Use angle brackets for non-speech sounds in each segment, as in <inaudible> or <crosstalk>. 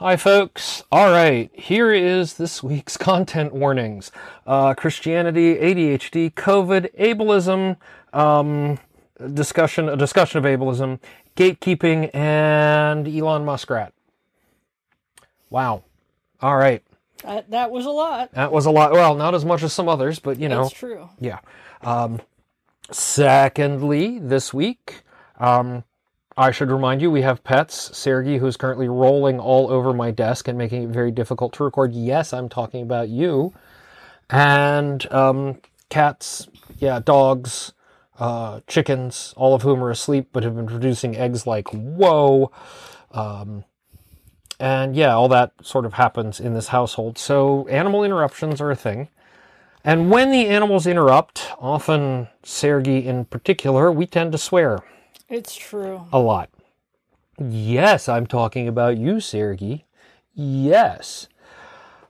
Hi, folks. All right, here is this week's <laughs> content warnings uh, Christianity, ADHD, COVID, ableism, um, discussion, a discussion of ableism, gatekeeping, and Elon Muskrat. Wow. All right. That, that was a lot. That was a lot. Well, not as much as some others, but you know. That's true. Yeah. Um, secondly, this week, um, I should remind you we have pets. Sergey, who's currently rolling all over my desk and making it very difficult to record. Yes, I'm talking about you. And um, cats, yeah, dogs, uh, chickens, all of whom are asleep but have been producing eggs like whoa. Um, and yeah, all that sort of happens in this household. So animal interruptions are a thing. And when the animals interrupt, often Sergey in particular, we tend to swear It's true. a lot. Yes, I'm talking about you, Sergey. Yes.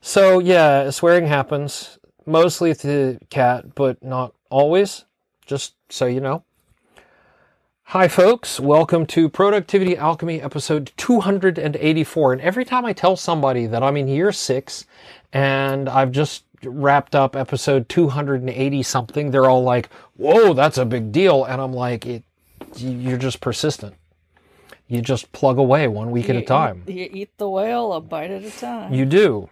So yeah, swearing happens mostly to cat, but not always. Just so you know. Hi, folks. Welcome to Productivity Alchemy episode 284. And every time I tell somebody that I'm in year six and I've just wrapped up episode 280 something, they're all like, whoa, that's a big deal. And I'm like, it, you're just persistent. You just plug away one week at a time. You eat the whale a bite at a time. You do.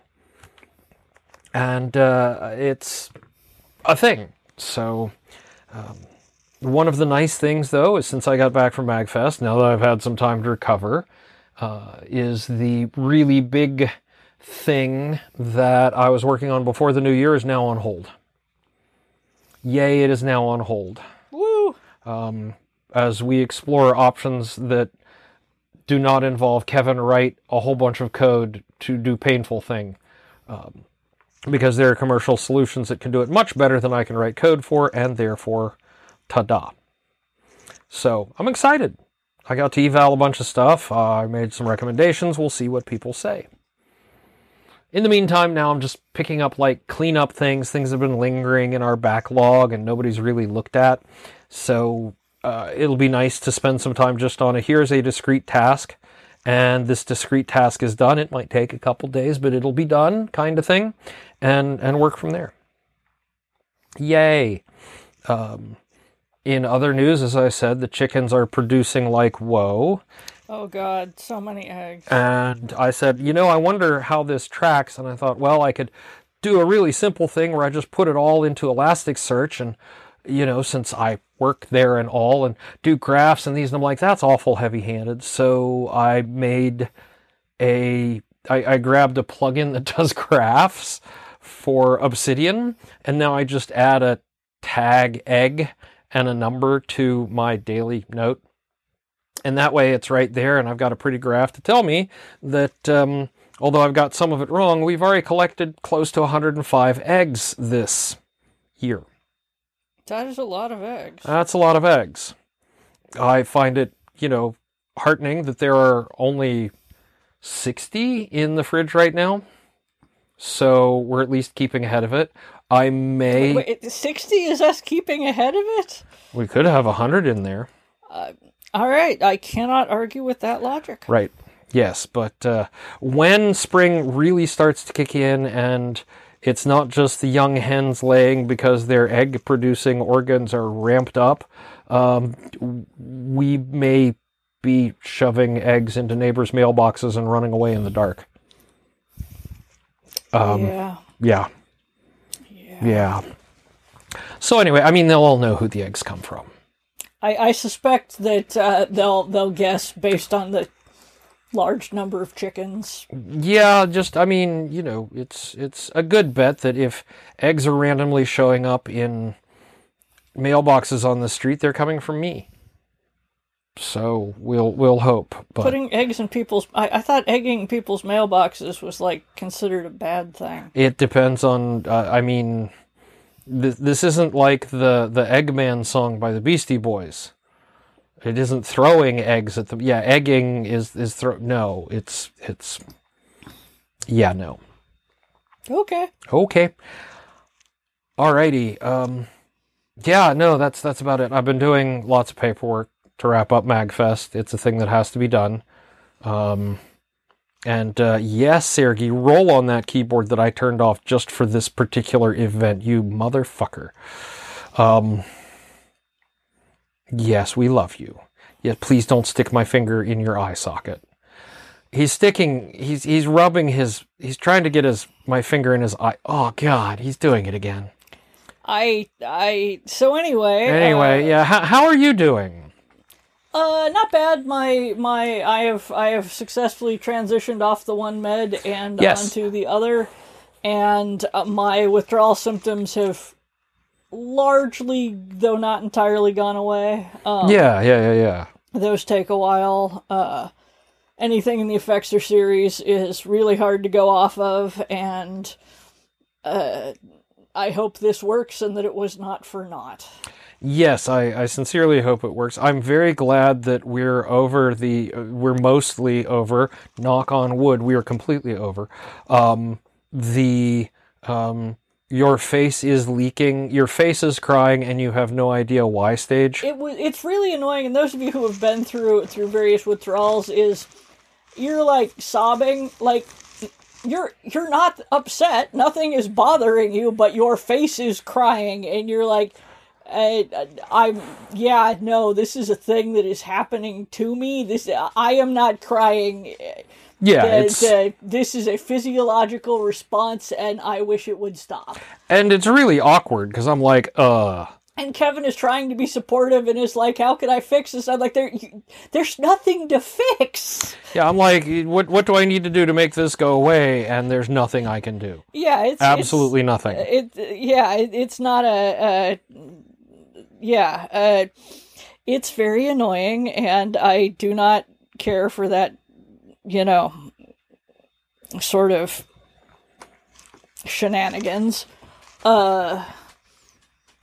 And uh, it's a thing. So, um, one of the nice things, though, is since I got back from MagFest, now that I've had some time to recover, uh, is the really big thing that I was working on before the new year is now on hold. Yay, it is now on hold Woo! As we explore options that do not involve Kevin write a whole bunch of code to do painful thing. Um, because there are commercial solutions that can do it much better than I can write code for, and therefore, ta-da. So I'm excited. I got to eval a bunch of stuff. Uh, I made some recommendations. We'll see what people say. In the meantime, now I'm just picking up like cleanup things. Things have been lingering in our backlog and nobody's really looked at. So uh, it'll be nice to spend some time just on a here's a discrete task, and this discrete task is done. It might take a couple days, but it'll be done, kind of thing, and and work from there. Yay! Um, in other news, as I said, the chickens are producing like whoa. Oh God, so many eggs. And I said, you know, I wonder how this tracks. And I thought, well, I could do a really simple thing where I just put it all into Elasticsearch and, you know, since I work there and all and do graphs and these, and I'm like, that's awful heavy handed. So I made a, I, I grabbed a plugin that <laughs> does graphs for Obsidian. And now I just add a tag egg and a number to my daily note and that way it's right there and i've got a pretty graph to tell me that um, although i've got some of it wrong we've already collected close to 105 eggs this year That is a lot of eggs. that's a lot of eggs i find it you know heartening that there are only 60 in the fridge right now so we're at least keeping ahead of it i may Wait, sixty is us keeping ahead of it? we could have 100 in there All right, I cannot argue with that logic. Right. Yes, but uh, when spring really starts to kick in and it's not just the young hens laying because their egg producing organs are ramped up, um, we may be shoving eggs into neighbors' mailboxes and running away in the dark. Um, yeah. Yeah, Yeah. yeah. So anyway, I mean, they'll all know who the eggs come from. I, I suspect that uh, they'll they'll guess based on the large number of chickens. Yeah, just I mean, you know, it's it's a good bet that if eggs are randomly showing up in mailboxes on the street, they're coming from me. So we'll we'll hope. But Putting eggs in people's I, I thought egging people's mailboxes was like considered a bad thing. it depends on. Uh, I mean, th- this isn't like the the Eggman song by the Beastie Boys. It isn't throwing eggs at them. Yeah, egging is is throw. No, it's it's. Yeah, no. Okay. Okay. Alrighty. Um, yeah, no, that's that's about it. I've been doing lots of paperwork to wrap up Magfest. It's a thing that has to be done. Um, And uh, yes, Sergey, roll on that keyboard that I turned off just for this particular event, you motherfucker. Um, yes, we love you. Yes, please don't stick my finger in your eye socket. He's sticking. He's he's rubbing his. He's trying to get his my finger in his eye. Oh God, he's doing it again. I I so anyway. Anyway, uh, yeah. How, how are you doing? Uh, not bad. My my I have I have successfully transitioned off the one med and Yes. onto the other, and uh, my withdrawal symptoms have largely, though not entirely, gone away. Um, Yeah, yeah, yeah, yeah. those take a while. Uh, anything in the Effexor series is really hard to go off of, and uh, I hope this works and that it was not for naught. Yes, I, I sincerely hope it works. I'm very glad that we're over the. Uh, we're mostly over. Knock on wood. We are completely over. Um, the um, your face is leaking. Your face is crying, and you have no idea why. Stage. it was it's really annoying and those of you who have been through through various withdrawals is you're like sobbing like you're you're not upset nothing is bothering you but your face is crying and you're like I, I'm yeah no this is a thing that is happening to me this I am not crying yeah, Uh, it's uh, this is a physiological response and I wish it would stop and it's really awkward because I'm like, uh, and Kevin is trying to be supportive and is like, "How can I fix this?" I'm like, "There, you- there's nothing to fix." yeah. I'm like, what what do I need to do to make this go away? And there's nothing I can do. Yeah, it's Absolutely nothing. It's, it, yeah, it, it's not a, a yeah. Uh, it's very annoying, and I do not care for that. You know, sort of shenanigans. Uh,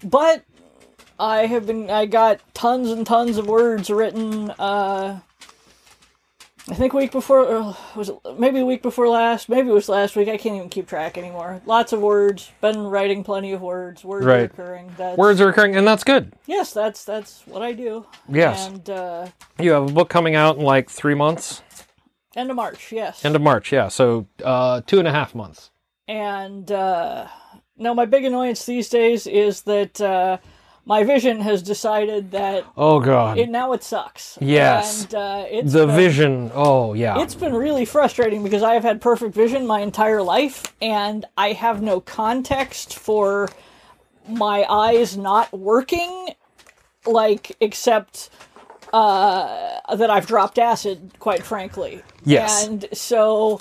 but I have been. I got tons and tons of words written. Uh, I think week before uh, was it maybe a week before last. Maybe it was last week. I can't even keep track anymore. Lots of words. Been writing plenty of words. Words Right. are occurring. That's, Words are occurring, and that's good. Yes, that's that's what I do. Yes. And uh, You have a book coming out in like three months. End of March. Yes. End of March, yeah. So uh, two and a half months. And uh, no, my big annoyance these days is that uh, my vision has decided that Oh God, it now it sucks. Yes. And uh, it's the been- vision. Oh yeah, It's been really frustrating because I have had perfect vision my entire life, and I have no context for my eyes not working, like, except uh, that I've dropped acid, quite frankly. Yes. And so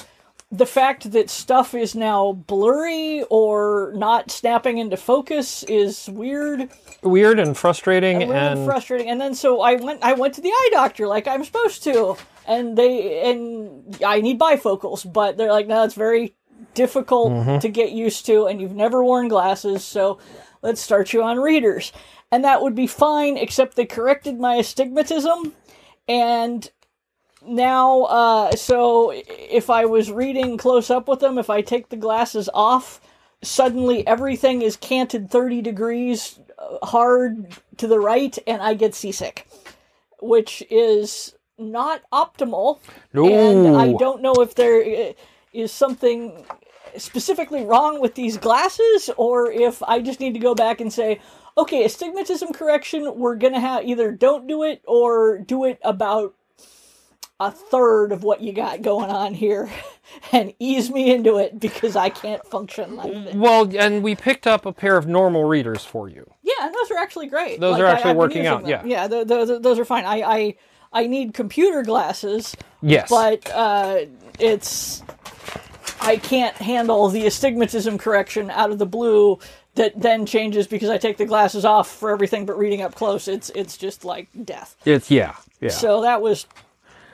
the fact that stuff is now blurry or not snapping into focus is weird weird and frustrating, really and frustrating. And then so I went I went to the eye doctor like I'm supposed to, and they and I need bifocals, but they're like, no, it's very difficult Mm-hmm. to get used to, and you've never worn glasses, so let's start you on readers. And that would be fine, except they corrected my astigmatism, and now uh so if I was reading close up with them, if I take the glasses off, suddenly everything is canted 30 degrees uh, hard to the right and I get seasick, which is not optimal. No. And I don't know if there is something specifically wrong with these glasses or if I just need to go back and say, okay, astigmatism correction, we're going to have either don't do it or do it about a third of what you got going on here <laughs> and ease me into it because I can't function like this. well, and we picked up a pair of normal readers for you. Yeah, and those are actually great. Those are actually I've working out, them. yeah. yeah, th th th- those are fine. I, I I need computer glasses, Yes, but uh, it's I can't handle the astigmatism correction out of the blue that then changes because I take the glasses off for everything but reading up close. It's it's just like death. it's yeah, yeah. So that was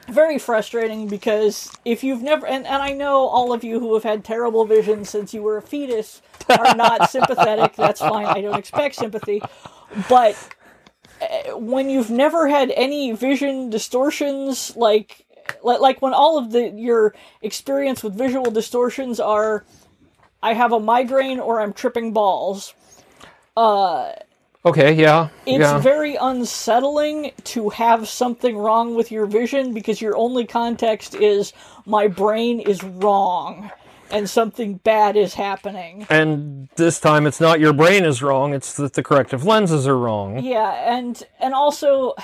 very frustrating because if you've never and, and I know all of you who have had terrible vision since you were a fetus are not <laughs> sympathetic. That's fine. I don't expect sympathy. But uh, when you've never had any vision distortions like like when all of the your experience with visual distortions are I have a migraine or I'm tripping balls uh, Okay, yeah. It's yeah. very unsettling to have something wrong with your vision because your only context is my brain is wrong and something bad is happening. and this time it's not your brain is wrong, it's that the corrective lenses are wrong. Yeah, and and also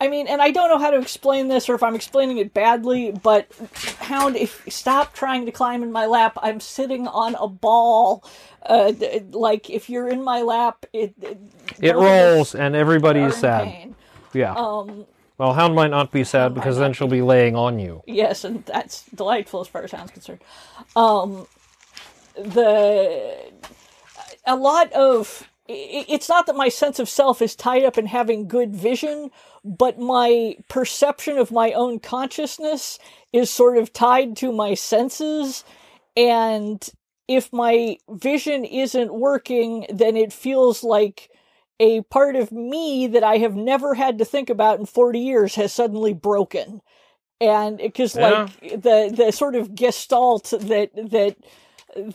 I mean, and I don't know how to explain this or if I'm explaining it badly, but Hound, if stop trying to climb in my lap, I'm sitting on a ball. Uh, like if you're in my lap, it it, It both of us rolls and everybody is sad. pain. Yeah. Um, well, Hound might not be sad because then she'll be laying on you. Yes, and that's delightful as far as Hound's concerned. Um, the a lot of it's not that my sense of self is tied up in having good vision, but my perception of my own consciousness is sort of tied to my senses, and if my vision isn't working, then it feels like a part of me that I have never had to think about in 40 years has suddenly broken. And because Yeah. like the the sort of gestalt that that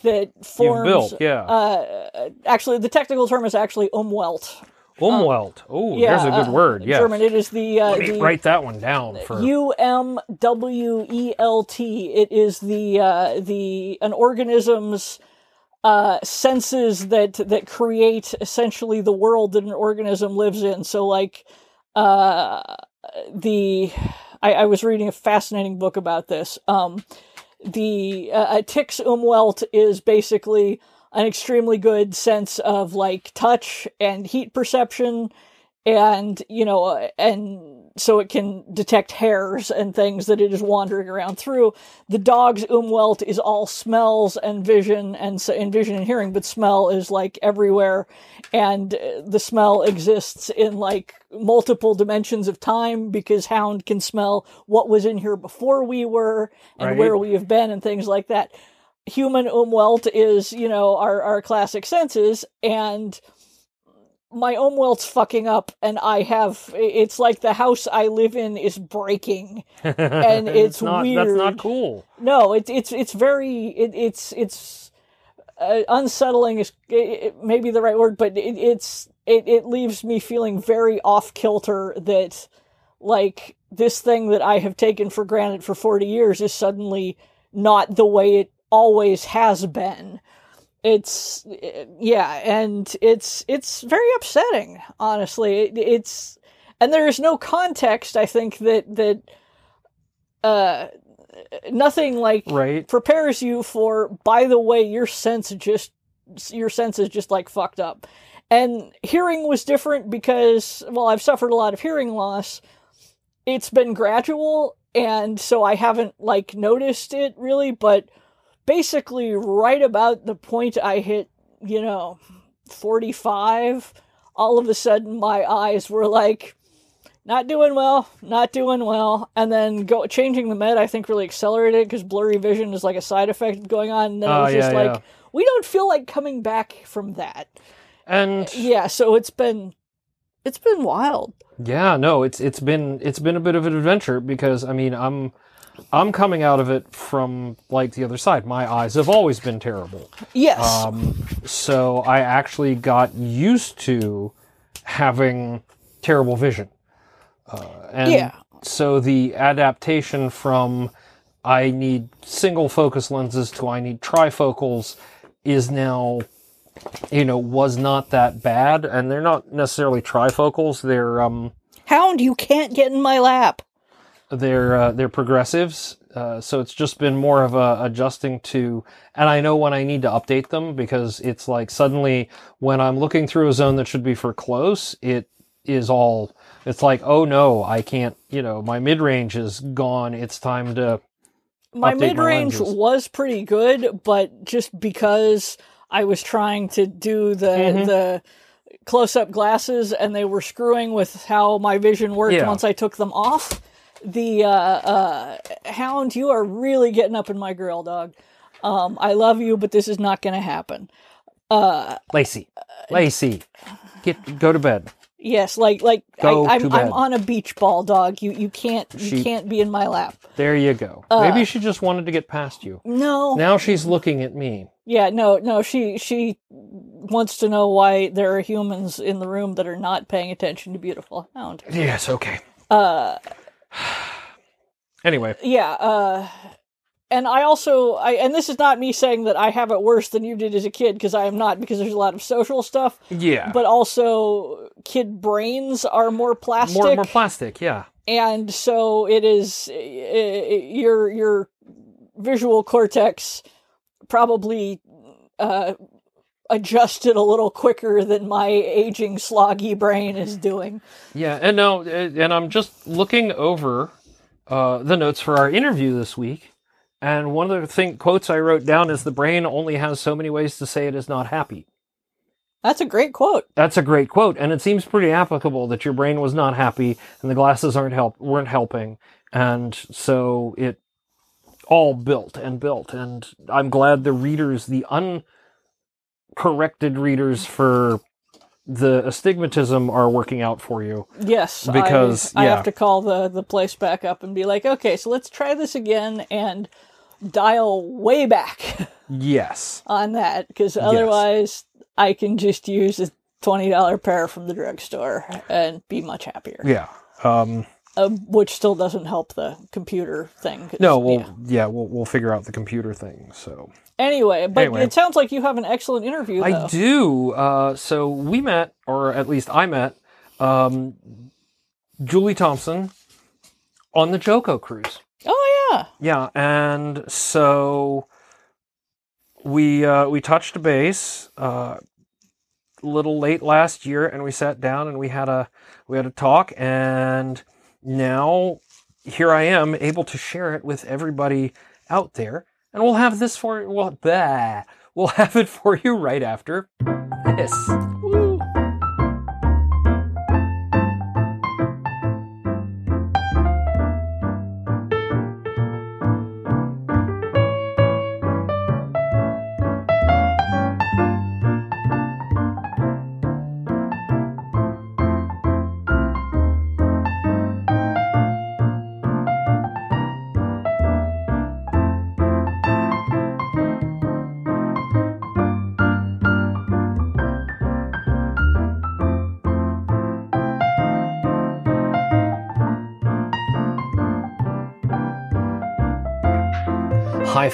that forms built, yeah. uh actually the technical term is actually umwelt. Umwelt. Oh, Yeah, there's a good uh, word. Yeah. German it is the uh Let me the write that one down for. U M W E L T. It is the uh, the an organism's uh, senses that that create essentially the world that an organism lives in. So, like uh, the I, I was reading a fascinating book about this. Um, the uh, a tick's umwelt is basically an extremely good sense of like touch and heat perception and you know and so it can detect hairs and things that it is wandering around through. The dog's umwelt is all smells and vision and, so, and vision and hearing but smell is like everywhere. And uh, the smell exists in like multiple dimensions of time because hound can smell what was in here before we were and Right. where we have been and things like that human umwelt is you know our, our classic senses and my umwelt's fucking up and i have it's like the house i live in is breaking and <laughs> it's not. That's not cool. no it's it's it's very it, it's it's uh, unsettling is it, it may the right word but it, it's it, it leaves me feeling very off kilter that like this thing that i have taken for granted for 40 years is suddenly not the way it always has been. It's yeah and it's it's very upsetting honestly. It, it's and there is no context i think that that uh nothing like Right. prepares you for by the way your sense just your sense is just like fucked up. And hearing was different because well i've suffered a lot of hearing loss. It's been gradual and so i haven't like noticed it really but basically right about the point i hit you know 45 all of a sudden my eyes were like not doing well, not doing well, and then go changing the med. I think really accelerated because blurry vision is like a side effect going on. And then Oh, it ah, was just yeah, like yeah. we don't feel like coming back from that. And uh, Yeah, so it's been it's been wild. Yeah, no, it's it's been it's been a bit of an adventure because I mean I'm I'm coming out of it from like the other side. My eyes have always been terrible. Yes, Um, so I actually got used to having terrible vision. Uh, and Yeah. so the adaptation from I need single focus lenses to I need trifocals is now you know was not that bad and they're not necessarily trifocals they're um Hound, you can't get in my lap. They're uh, they're progressives uh, so it's just been more of a adjusting to and i know when i need to update them because it's like suddenly when i'm looking through a zone that should be for close it is all it's like oh no i can't you know my mid-range is gone it's time to My mid range was pretty good, but just because I was trying to do the Mhm. the close up glasses and they were screwing with how my vision worked Yeah. once I took them off. The uh, uh, hound, you are really getting up in my grill, dog. Um, I love you, but this is not going to happen. Uh, lacey lacey get go to bed yes, like like Go I, I'm to bed. I'm on a beach ball, dog. You you can't you She- can't be in my lap. there you go Uh, maybe she just wanted to get past you No, now she's looking at me Yeah, no, no, she she wants to know why there are humans in the room that are not paying attention to Beautiful Hound. Yes, okay. Uh, <sighs> Anyway, yeah. Uh, and I also, I and this is not me saying that I have it worse than you did as a kid because I am not because there's a lot of social stuff, yeah. but also kid brains are more plastic. more more plastic, yeah. and so it is uh, your your visual cortex probably uh, adjusted a little quicker than my aging sloggy brain is doing. Yeah, and no, uh, and I'm just looking over uh, the notes for our interview this week, and one of the thing quotes I wrote down is the brain only has so many ways to say it is not happy. That's a great quote. That's a great quote, and it seems pretty applicable that your brain was not happy and the glasses aren't help weren't helping, and so it all built and built. And I'm glad the readers, the uncorrected readers for the astigmatism, are working out for you. Yes, Because, I, yeah. have to call the the place back up and be like, okay, so let's try this again and dial way back Yes. <laughs> on that because otherwise I can just use a twenty dollar pair from the drugstore and be much happier. Yeah. Um, Uh, which still doesn't help the computer thing. no, we'll know. yeah, we'll we'll figure out the computer thing. So Anyway, but Anyway. it sounds like you have an excellent interview. Though. I do. Uh, so we met, or at least I met, um, Juli Thompson on the JoCo cruise. Oh yeah, Yeah, and so we uh, we touched base uh, a little late last year, and we sat down and we had a we had a talk, and now here I am able to share it with everybody out there, and we'll have this for well, bah, we'll <laughs> have it for you right after this. Woo.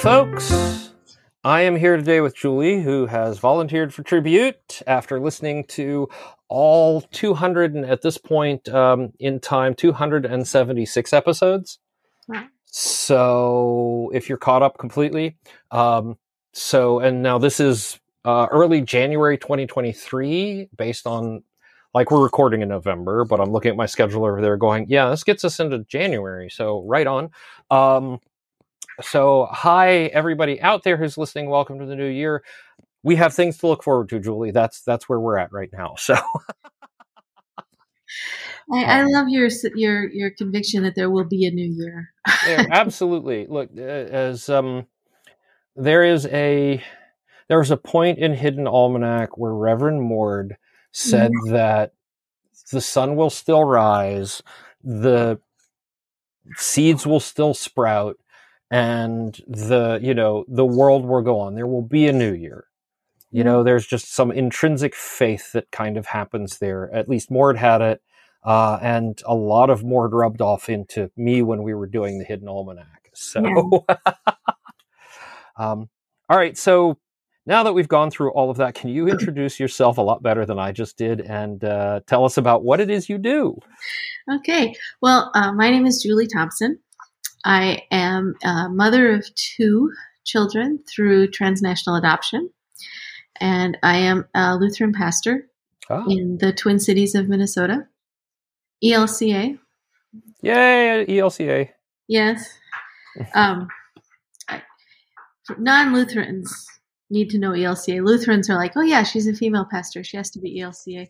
Folks. I am here today with Juli, who has volunteered for tribute after listening to all 200, and at this point um, in time, 276 episodes. Wow. So, if you're caught up completely, um, so and now this is uh, early January 2023, based on like we're recording in November, but I'm looking at my schedule over there, going, yeah, this gets us into January, so right on. Um, so, hi everybody out there who's listening. Welcome to the new year. We have things to look forward to, Juli. That's that's where we're at right now. <laughs> So, I, I Um, love your your your conviction that there will be a new year. yeah, <laughs> absolutely. Look, uh, as um, there is a there was a point in Hidden Almanac where Reverend Mord said that the sun will still rise, the seeds will still sprout, and the you know the world will go on. There will be a new year. You know, there's just some intrinsic faith that kind of happens there. At least Mord had it. Uh, and a lot of Mord rubbed off into me when we were doing the Hidden Almanac. So, <laughs> um, all right. So now that we've gone through all of that, can you <clears throat> introduce yourself a lot better than I just did and uh, tell us about what it is you do? Okay. Well, uh, my name is Juli Thompson. I am a mother of two children through transnational adoption, and I am a Lutheran pastor Oh, in the Twin Cities of Minnesota. ELCA, yay, ELCA. yes. <laughs> Um, Non Lutherans need to know ELCA. Lutherans are like, oh yeah, she's a female pastor. She has to be ELCA.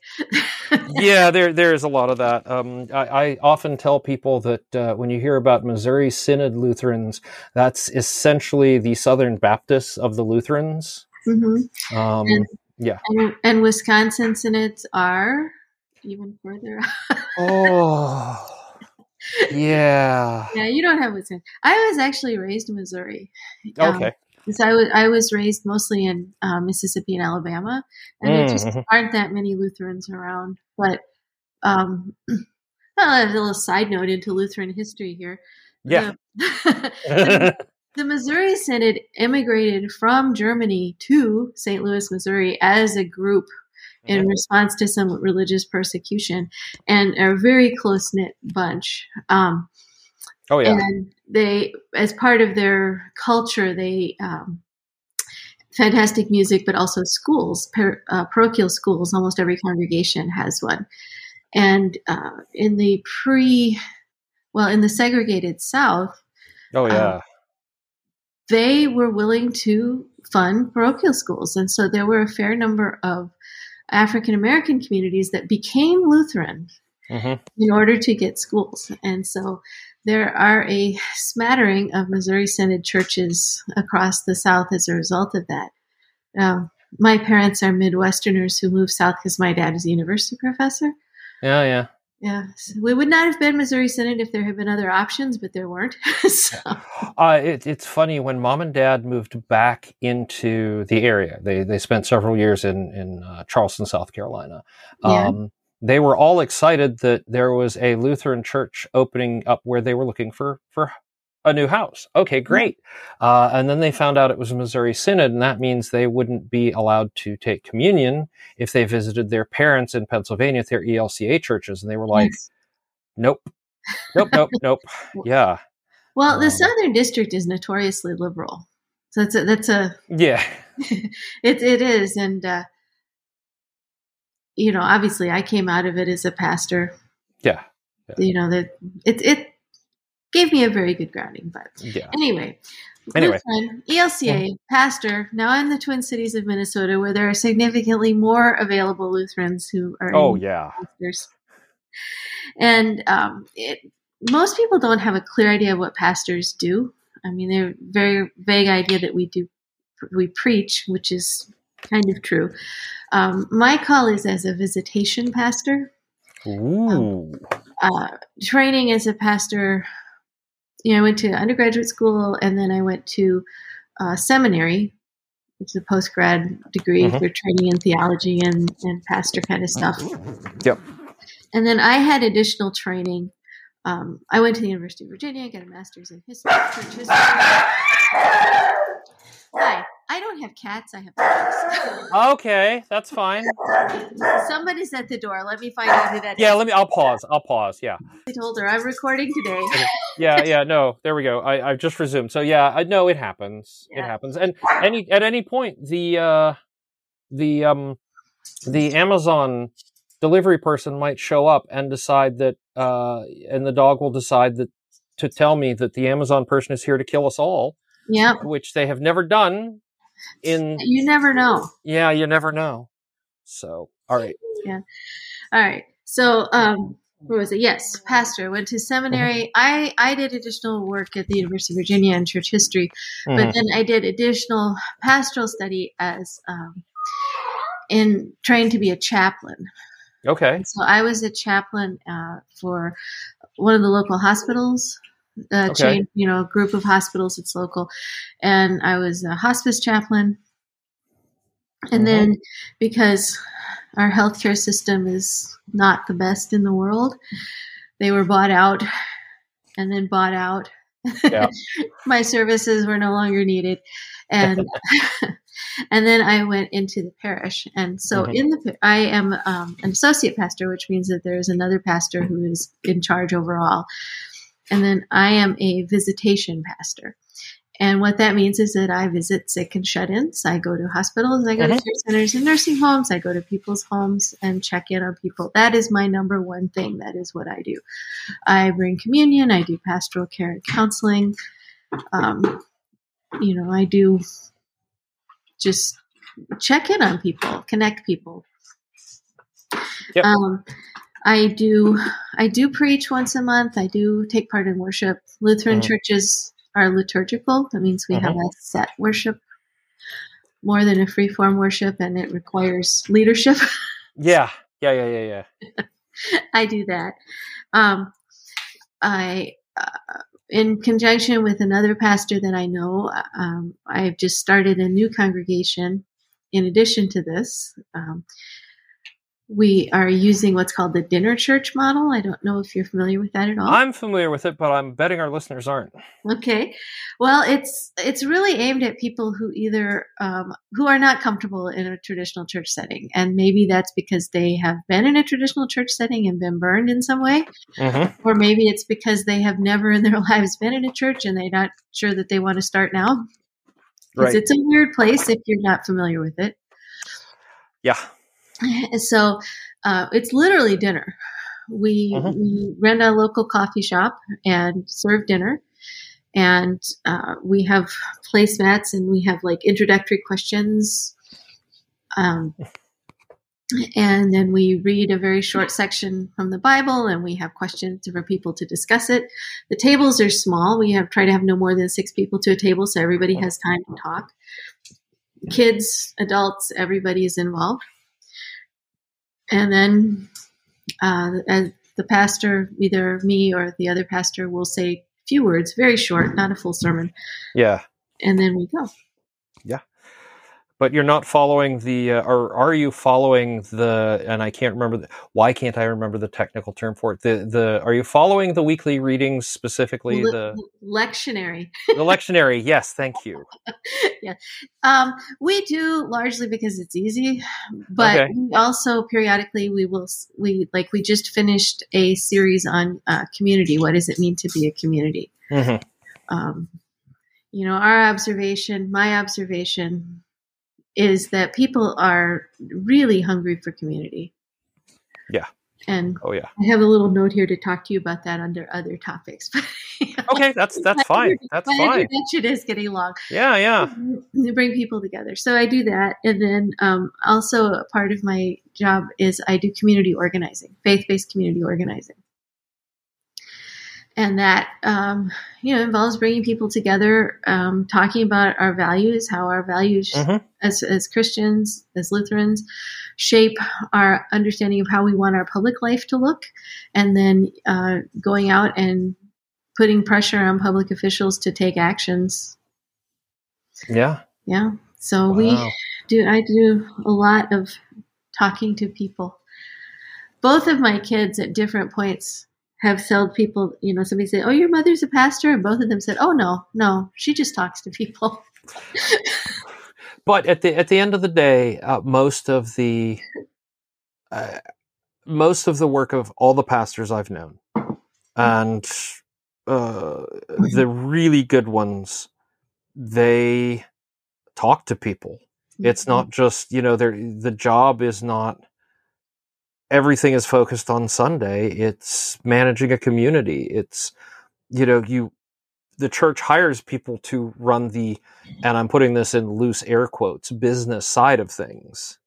<laughs> yeah, there there is a lot of that. Um, I, I often tell people that uh, when you hear about Missouri Synod Lutherans, that's essentially the Southern Baptists of the Lutherans. hmm Um, And- yeah. And, and Wisconsin synods are even further. <laughs> Oh, yeah. yeah, you don't have Wisconsin. I was actually raised in Missouri. Um, Okay. So I was I was raised mostly in uh, Mississippi and Alabama, and there just Mhm. aren't that many Lutherans around. But um, <clears throat> a little side note into Lutheran history here. Yeah. The, <laughs> <laughs> the Missouri Synod immigrated from Germany to St. Louis, Missouri, as a group in Mhm. response to some religious persecution, and a very close knit bunch. Um, oh yeah. and they as part of their culture they um, fantastic music but also schools par- uh, parochial schools almost every congregation has one and uh, in the pre well in the segregated south Oh yeah. they were willing to fund parochial schools and so there were a fair number of african american communities that became lutheran hmm in order to get schools. And so there are a smattering of Missouri Synod churches across the South as a result of that. Um, my parents are Midwesterners who moved south because my dad is a university professor. Yeah, yeah. Yeah, so we would not have been Missouri Synod if there had been other options, but there weren't. <laughs> so, Uh, it, it's funny when mom and dad moved back into the area. They they spent several years in in uh, Charleston, South Carolina. Yeah. Um, they were all excited that there was a Lutheran church opening up where they were looking for for a new house. Okay, great. Uh, and then they found out it was a Missouri Synod, and that means they wouldn't be allowed to take communion if they visited their parents in Pennsylvania at their ELCA churches. And they were like, yes. nope, nope, nope, <laughs> nope. Yeah, well, the um, Southern District is notoriously liberal. So that's a, that's a yeah, <laughs> it it is, and uh, you know, obviously, I came out of it as a pastor. yeah, You know that it it gave me a very good grounding. But yeah. anyway, Anyway. Lutheran, ELCA pastor now I'm in the Twin Cities of Minnesota, where there are significantly more available Lutherans who are Oh yeah. pastors. And um, it, most people don't have a clear idea of what pastors do. I mean, they're very vague idea that we do we preach, which is kind of true. Um, my call is as a visitation pastor. Ooh. Uh, training as a pastor, you know, I went to undergraduate school and then I went to uh, seminary, which is a post grad degree Mhm. for training in theology and, and pastor kind of stuff. Yep. And then I had additional training. Um, I went to the University of Virginia, got a master's in history, history. Hi, I don't have cats. I have dogs. <laughs> Okay, that's fine. Somebody's at the door. Let me find out who that is. Yeah, let me. I'll pause. I'll pause. Yeah, I told her I'm recording today. yeah, yeah. No, there we go. I, I've just resumed. So yeah, I know it happens. It happens. And any at any point, the uh, the um, the Amazon delivery person might show up and decide that, uh, and the dog will decide that to tell me that the Amazon person is here to kill us all, Yep. which they have never done. In You never know. yeah, you never know. So all right. Yeah. All right. So, um, what was it? Yes, pastor. Went to seminary. I I did additional work at the University of Virginia in church history, Mhm. but then I did additional pastoral study as um, in trained to be a chaplain. Okay. So I was a chaplain uh, for one of the local hospitals. Uh, Okay. chain, you know, group of hospitals. It's local, and I was a hospice chaplain. And Mhm. then, because our healthcare system is not the best in the world, they were bought out, and then bought out. Yeah. <laughs> My services were no longer needed, and <laughs> <laughs> and then I went into the parish. And so, Mhm. in the I am um, an associate pastor, which means that there is another pastor who is in charge overall. And then I am a visitation pastor. And what that means is that I visit sick and shut ins. I go to hospitals, I go to care centers and nursing homes, I go to people's homes and check in on people. That is my number one thing. That is what I do. I bring communion, I do pastoral care and counseling. Um, you know, I do just check in on people, connect people. Yep. Um, I do I do preach once a month. I do take part in worship. Lutheran Mhm. churches are liturgical. That means we have a set worship more than a free form worship and it requires leadership. <laughs> Yeah. Yeah. Yeah. Yeah. Yeah. I do that. Um, I uh, in conjunction with another pastor that I know, um, I've just started a new congregation in addition to this. Um, we are using what's called the dinner church model. I don't know if you're familiar with that at all. I'm familiar with it, but I'm betting our listeners aren't. Okay, well, it's it's really aimed at people who either um, who are not comfortable in a traditional church setting, and maybe that's because they have been in a traditional church setting and been burned in some way, Mm-hmm. or maybe it's because they have never in their <laughs> lives been in a church and they're not sure that they want to start now. Right. It's a weird place if you're not familiar with it. Yeah. <laughs> So uh, it's literally dinner. We, Mhm. we rent a local coffee shop and serve dinner. And uh, we have placemats and we have like introductory questions. Um, and then we read a very short section from the Bible and we have questions for people to discuss it. The tables are small. We have try to have no more than six people to a table so everybody has time to talk. Kids, adults, everybody is involved. And then uh, the pastor, either me or the other pastor, will say a few words, very short, not a full sermon, Yeah. and then we go. But you're not following the, uh, or are you following the? And I can't remember. The, why can't I remember the technical term for it? The the are you following the weekly readings specifically? Le- the lectionary. the lectionary. Yes, thank you. <laughs> Um, we do largely because it's easy, but Okay. we also periodically we will we like we just finished a series on uh, community. What does it mean to be a community? Mhm. um, you know, our observation, my observation, is that people are really hungry for community. Yeah. And Oh yeah. I have a little note here to talk to you about that under other topics. <laughs> Okay, that's that's fine. That's my fine. introduction is getting long. Yeah, yeah. To bring people together. So I do that. And then um, also a part of my job is I do community organizing, faith based community organizing. And that, um, you know, involves bringing people together, um, talking about our values, how our values Mhm. as, as Christians, as Lutherans, shape our understanding of how we want our public life to look, and then uh, going out and putting pressure on public officials to take actions. Yeah. Yeah. So we do I do a lot of talking to people. Both of my kids at different points have told people, you know, somebody said, "Oh, your mother's a pastor," and both of them said, "Oh no, no, she just talks to people." But at the at the end of the day, uh, most of the uh, most of the work of all the pastors I've known, and uh, the really good ones, they talk to people. It's not just you know, they're- the job is not everything is focused on Sunday. It's managing a community. It's you know you the church hires people to run the and I'm putting this in loose air quotes business side of things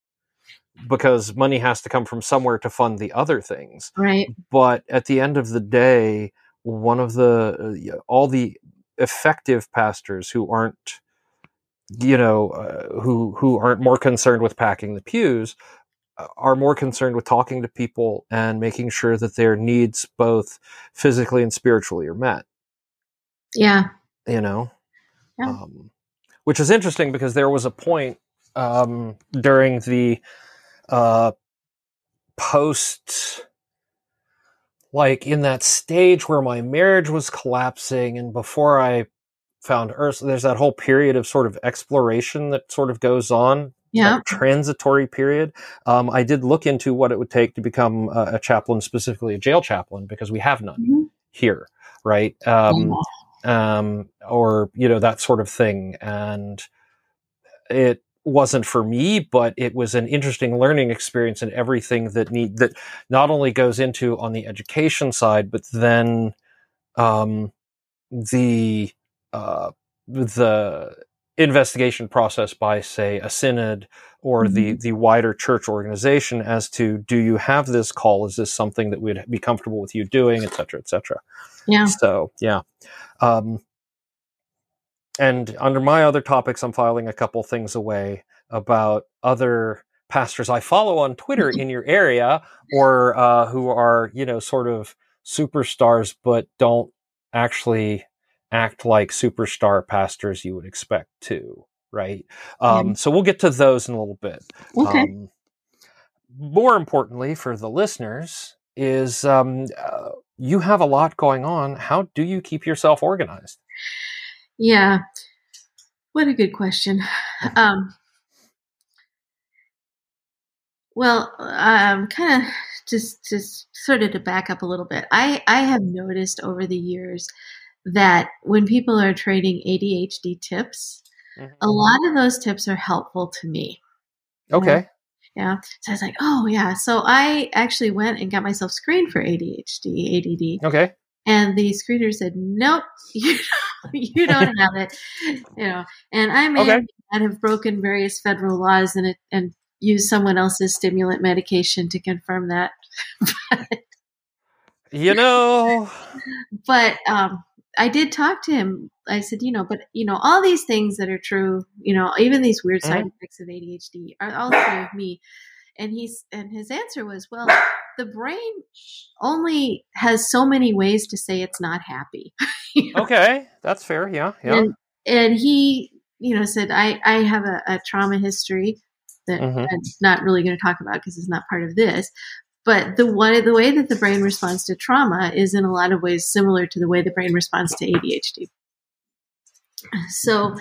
because money has to come from somewhere to fund the other things right. but at the end of the day one of the uh, all the effective pastors who aren't you know uh, who who aren't more concerned with packing the pews are more concerned with talking to people and making sure that their needs both physically and spiritually are met Yeah. you know Yeah. um, which is interesting because there was a point um, during the uh, post like in that stage where my marriage was collapsing and before i found Earth, there's that whole period of sort of exploration that sort of goes on Yeah. transitory period um, i did look into what it would take to become a, a chaplain specifically a jail chaplain because we have none Mhm. here right um, um, or you know that sort of thing. And it wasn't for me, but it was an interesting learning experience and everything that need that not only goes into on the education side, but then um, the uh, the investigation process by say a synod or the the wider church organization as to do you have this call is this something that we would be comfortable with you doing et cetera et cetera Yeah. so yeah. Um, and under my other topics, I'm filing a couple things away about other pastors I follow on Twitter in your area or uh, who are, you know, sort of superstars but don't actually act like superstar pastors you would expect to, right? Um, So we'll get to those in a little bit. Okay. Um, more importantly for the listeners is um, uh, you have a lot going on. How do you keep yourself organized? Yeah. What a good question. Um, well, um, kind of just just sort of to back up a little bit. I I have noticed over the years that when people are trading ADHD tips, a lot of those tips are helpful to me. Okay. Yeah. So I was like, oh yeah. So I actually went and got myself screened for ADHD, ADD. Okay. And the screener said, nope, <laughs> you don't, you don't have it. You know, and I may Okay. have broken various federal laws and it, and used someone else's stimulant medication to confirm that. <laughs> but, You know, <laughs> but um, I did talk to him. I said, you know, but you know, all these things that are true, you know, even these weird side Mhm. effects of ADHD are all true of me. And he's and his answer was, well, the brain only has so many ways to say it's not happy. You <laughs> know? okay, that's fair. Yeah, yeah. And and he, you know, said I I have a, a trauma history that Mhm. I'm not really going to talk about because it's not part of this. But the way the way that the brain responds to trauma is in a lot of ways similar to the way the brain responds to ADHD. So,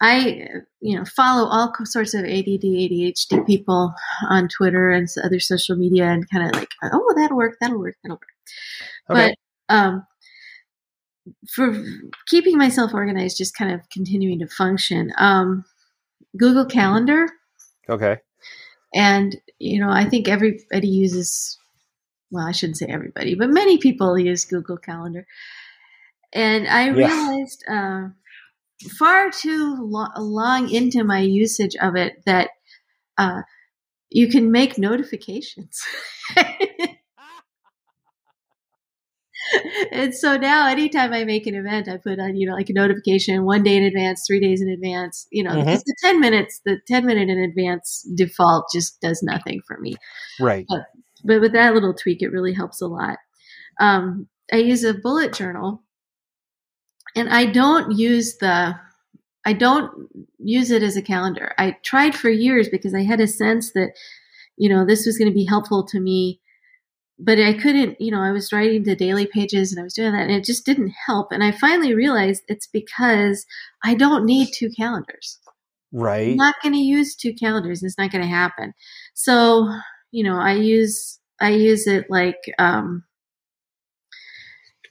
I you know follow all sorts of ADD ADHD people on Twitter and other social media and kind of like oh that'll work that'll work that'll work. Okay. But um, for keeping myself organized, just kind of continuing to function. Um, Google Calendar, okay. And you know, I think everybody uses. Well, I shouldn't say everybody, but many people use Google Calendar, and I Yeah. realized uh, far too lo- long into my usage of it that uh, you can make notifications. <laughs> <laughs> and so now anytime I make an event, I put on, you know, like a notification one day in advance, three days in advance, you know, Mhm. because the 10 minutes, the 10 minute in advance default just does nothing for me. Right. But with that little tweak, it really helps a lot. Um, I use a bullet journal and I don't use the, I don't use it as a calendar. I tried for years because I had a sense that, you know, this was going to be helpful to me but I couldn't, you know, I was writing the daily pages and I was doing that and it just didn't help. And I finally realized it's because I don't need two calendars. Right. I'm not going to use two calendars. It's not going to happen. So, you know, I use, I use it like, um,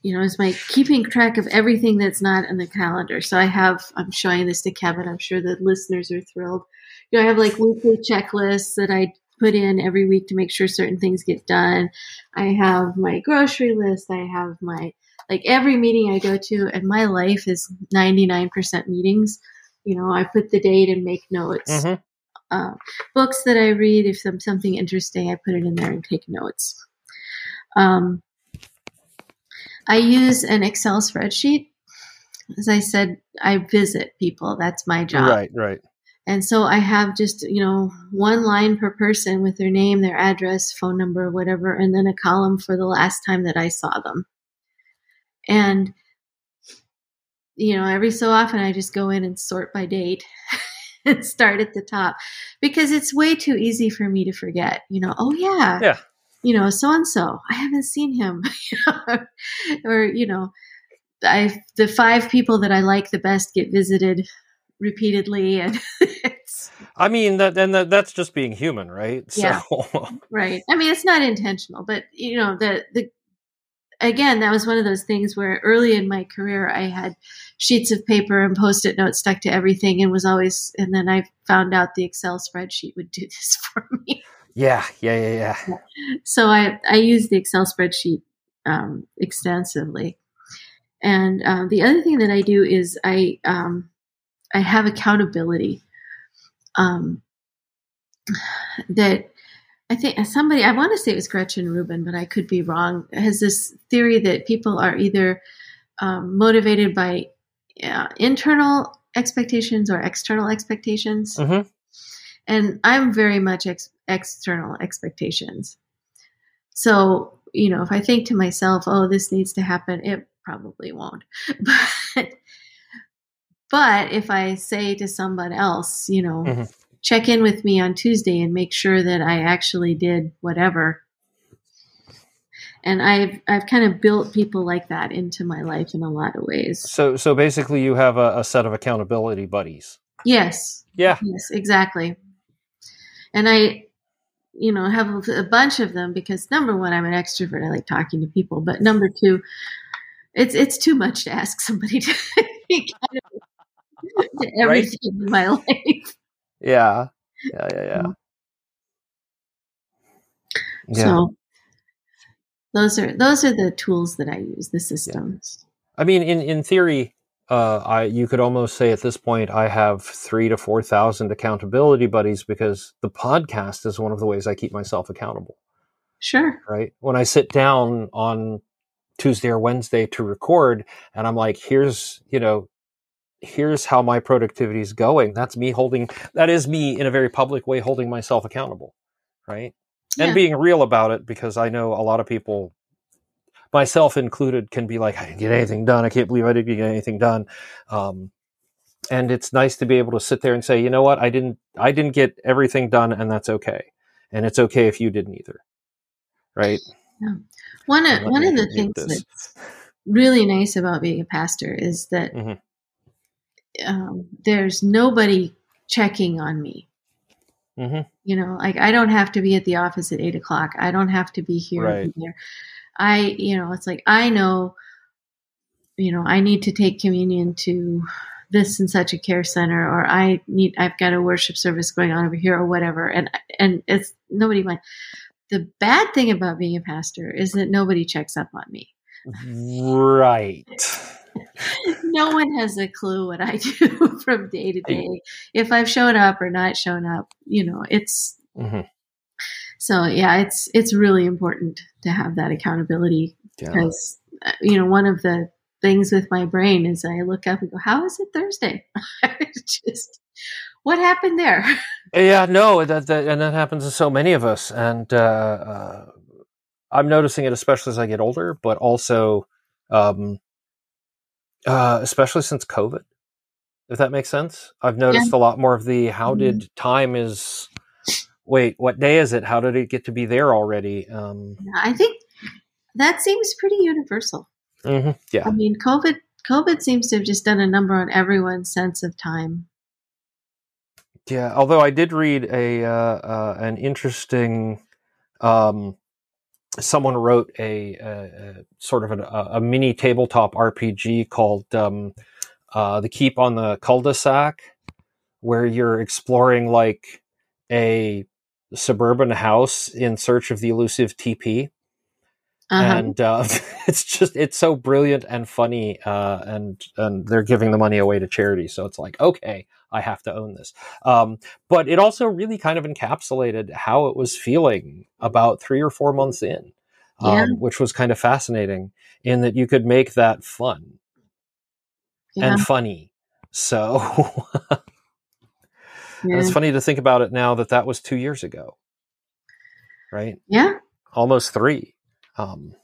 you know, as my keeping track of everything that's not in the calendar. So I have, I'm showing this to Kevin. I'm sure the listeners are thrilled. You know, I have like weekly checklists that I put in every week to make sure certain things get done. I have my grocery list. I have my, like every meeting I go to, and my life is 99% meetings. You know, I put the date and make notes. Mhm. Uh, books that I read, if some something interesting, I put it in there and take notes. Um, I use an Excel spreadsheet. As I said, I visit people. That's my job. Right. Right. And so I have just, you know, one line per person with their name, their address, phone number, whatever, and then a column for the last time that I saw them. And, you know, every so often I just go in and sort by date <laughs> and start at the top because it's way too easy for me to forget, you know, oh yeah. Yeah. You know, so and so, I haven't seen him. <laughs> or, you know, I the five people that I like the best get visited repeatedly and <laughs> it's I mean that, and that, that's just being human, right? <laughs> Yeah. So, right i mean it's not intentional but you know the the again that was one of those things where early in my career i had sheets of paper and post-it notes stuck to everything and was always and then i found out the excel spreadsheet would do <laughs> this for me yeah, yeah, yeah, yeah. so i i use the excel spreadsheet um, extensively and um, the other thing that i do is i um, i have accountability um, that I think somebody, I want to say it was Gretchen Rubin, but I could be wrong, has this theory that people are either um, motivated by uh, internal expectations or external expectations. Mhm. And I'm very much ex- external expectations. So, you know, if I think to myself, oh, this needs to happen, it probably won't. <laughs> But but if I say to someone else, you know, Mhm. check in with me on Tuesday and make sure that I actually did whatever. And I've I've kind of built people like that into my life in a lot of ways. So so basically, you have a, a set of accountability buddies. Yes, Yeah. Yes, exactly. And I, you know, have a, bunch of them because number one, I'm an extrovert. I like talking to people. But number two, it's it's too much to ask somebody <laughs> to be kind to <laughs> everything in my <laughs> life. Yeah. Yeah. Yeah. Yeah. Yeah. So those are those are the tools that I use. The systems. I mean, in in theory, uh, I you could almost say at this point I have three to four thousand accountability buddies because the podcast is one of the ways I keep myself accountable. Sure. Right when I sit down on Tuesday or Wednesday to record, and I'm like, here's you know. Here's how my productivity is going. That's me holding, that is me in a very public way holding myself accountable. Right. and being real about it because I know a lot of people, myself included, can be like, I didn't get anything done. I can't believe I didn't get anything done. Um, and it's nice to be able to sit there and say, you know what, I didn't, I didn't get everything done, and that's okay. And it's okay if you didn't either, right? One of one of the things this. that's really nice about being a pastor is that Mhm. Um, there's nobody checking on me. hmm You know, like I don't have to be at the office at eight o'clock. I don't have to be here Right. there. I, you know, it's like I know, you know, I need to take communion to this and such a care center, or I need, I've got a worship service going on over here, or whatever. And and it's nobody mind. The bad thing about being a pastor is that nobody checks up on me. Right. No one has a clue what I <laughs> do from day to day. If I've shown up or not shown up, you know, it's hmm so yeah, it's it's really important to have that accountability because uh, you know one of the things with my brain is I look up and go, "How is it Thursday?" <laughs> Just what happened there? <laughs> Yeah, no, that, that and that happens to so many of us, and uh, uh, I'm noticing it especially as I get older, but also, um, uh, especially since COVID. If that makes sense, I've noticed a lot more of the how did time is. Wait, what day is it? How did it get to be there already? Um, I think that seems pretty universal. mhm, Yeah, I mean, COVID COVID seems to have just done a number on everyone's sense of time. Yeah, although I did read a uh, uh, an interesting. Um, someone wrote a, a, a sort of an, a, a mini tabletop RPG called um, uh, "The Keep on the Cul-de-sac," where you're exploring like a suburban house in search of the elusive TP Uh-huh. and uh, <laughs> it's just it's so brilliant and funny uh, and and they're giving the money away to charity so it's like okay i have to own this um, but it also really kind of encapsulated how it was feeling about three or four months in um, Yeah. which was kind of fascinating in that you could make that fun yeah, and funny so <laughs> yeah. it's funny to think about it now that that was two years ago right yeah. almost three. Um,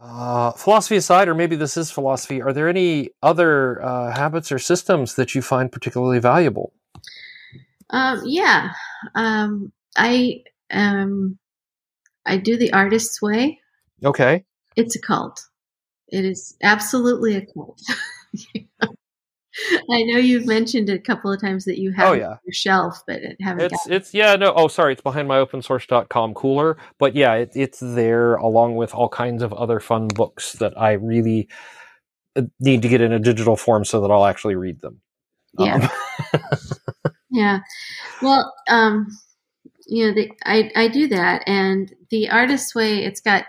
uh, philosophy aside, or maybe this is philosophy, are there any other uh, habits or systems that you find particularly valuable? Um, yeah. Um, I um, I do the artist's way. Okay. It's a cult. It is absolutely a cult. <laughs> <laughs> I know you've mentioned it a couple of times that you have Oh, yeah. your shelf, but it haven't It's got it's yeah no oh sorry it's behind my opensource.com cooler but yeah it, it's there along with all kinds of other fun books that I really uh, need to get in a digital form so that I'll actually read them. Yeah. Um, <laughs> Yeah. Well, um, you know, the, I I do that, and the artist's way. It's got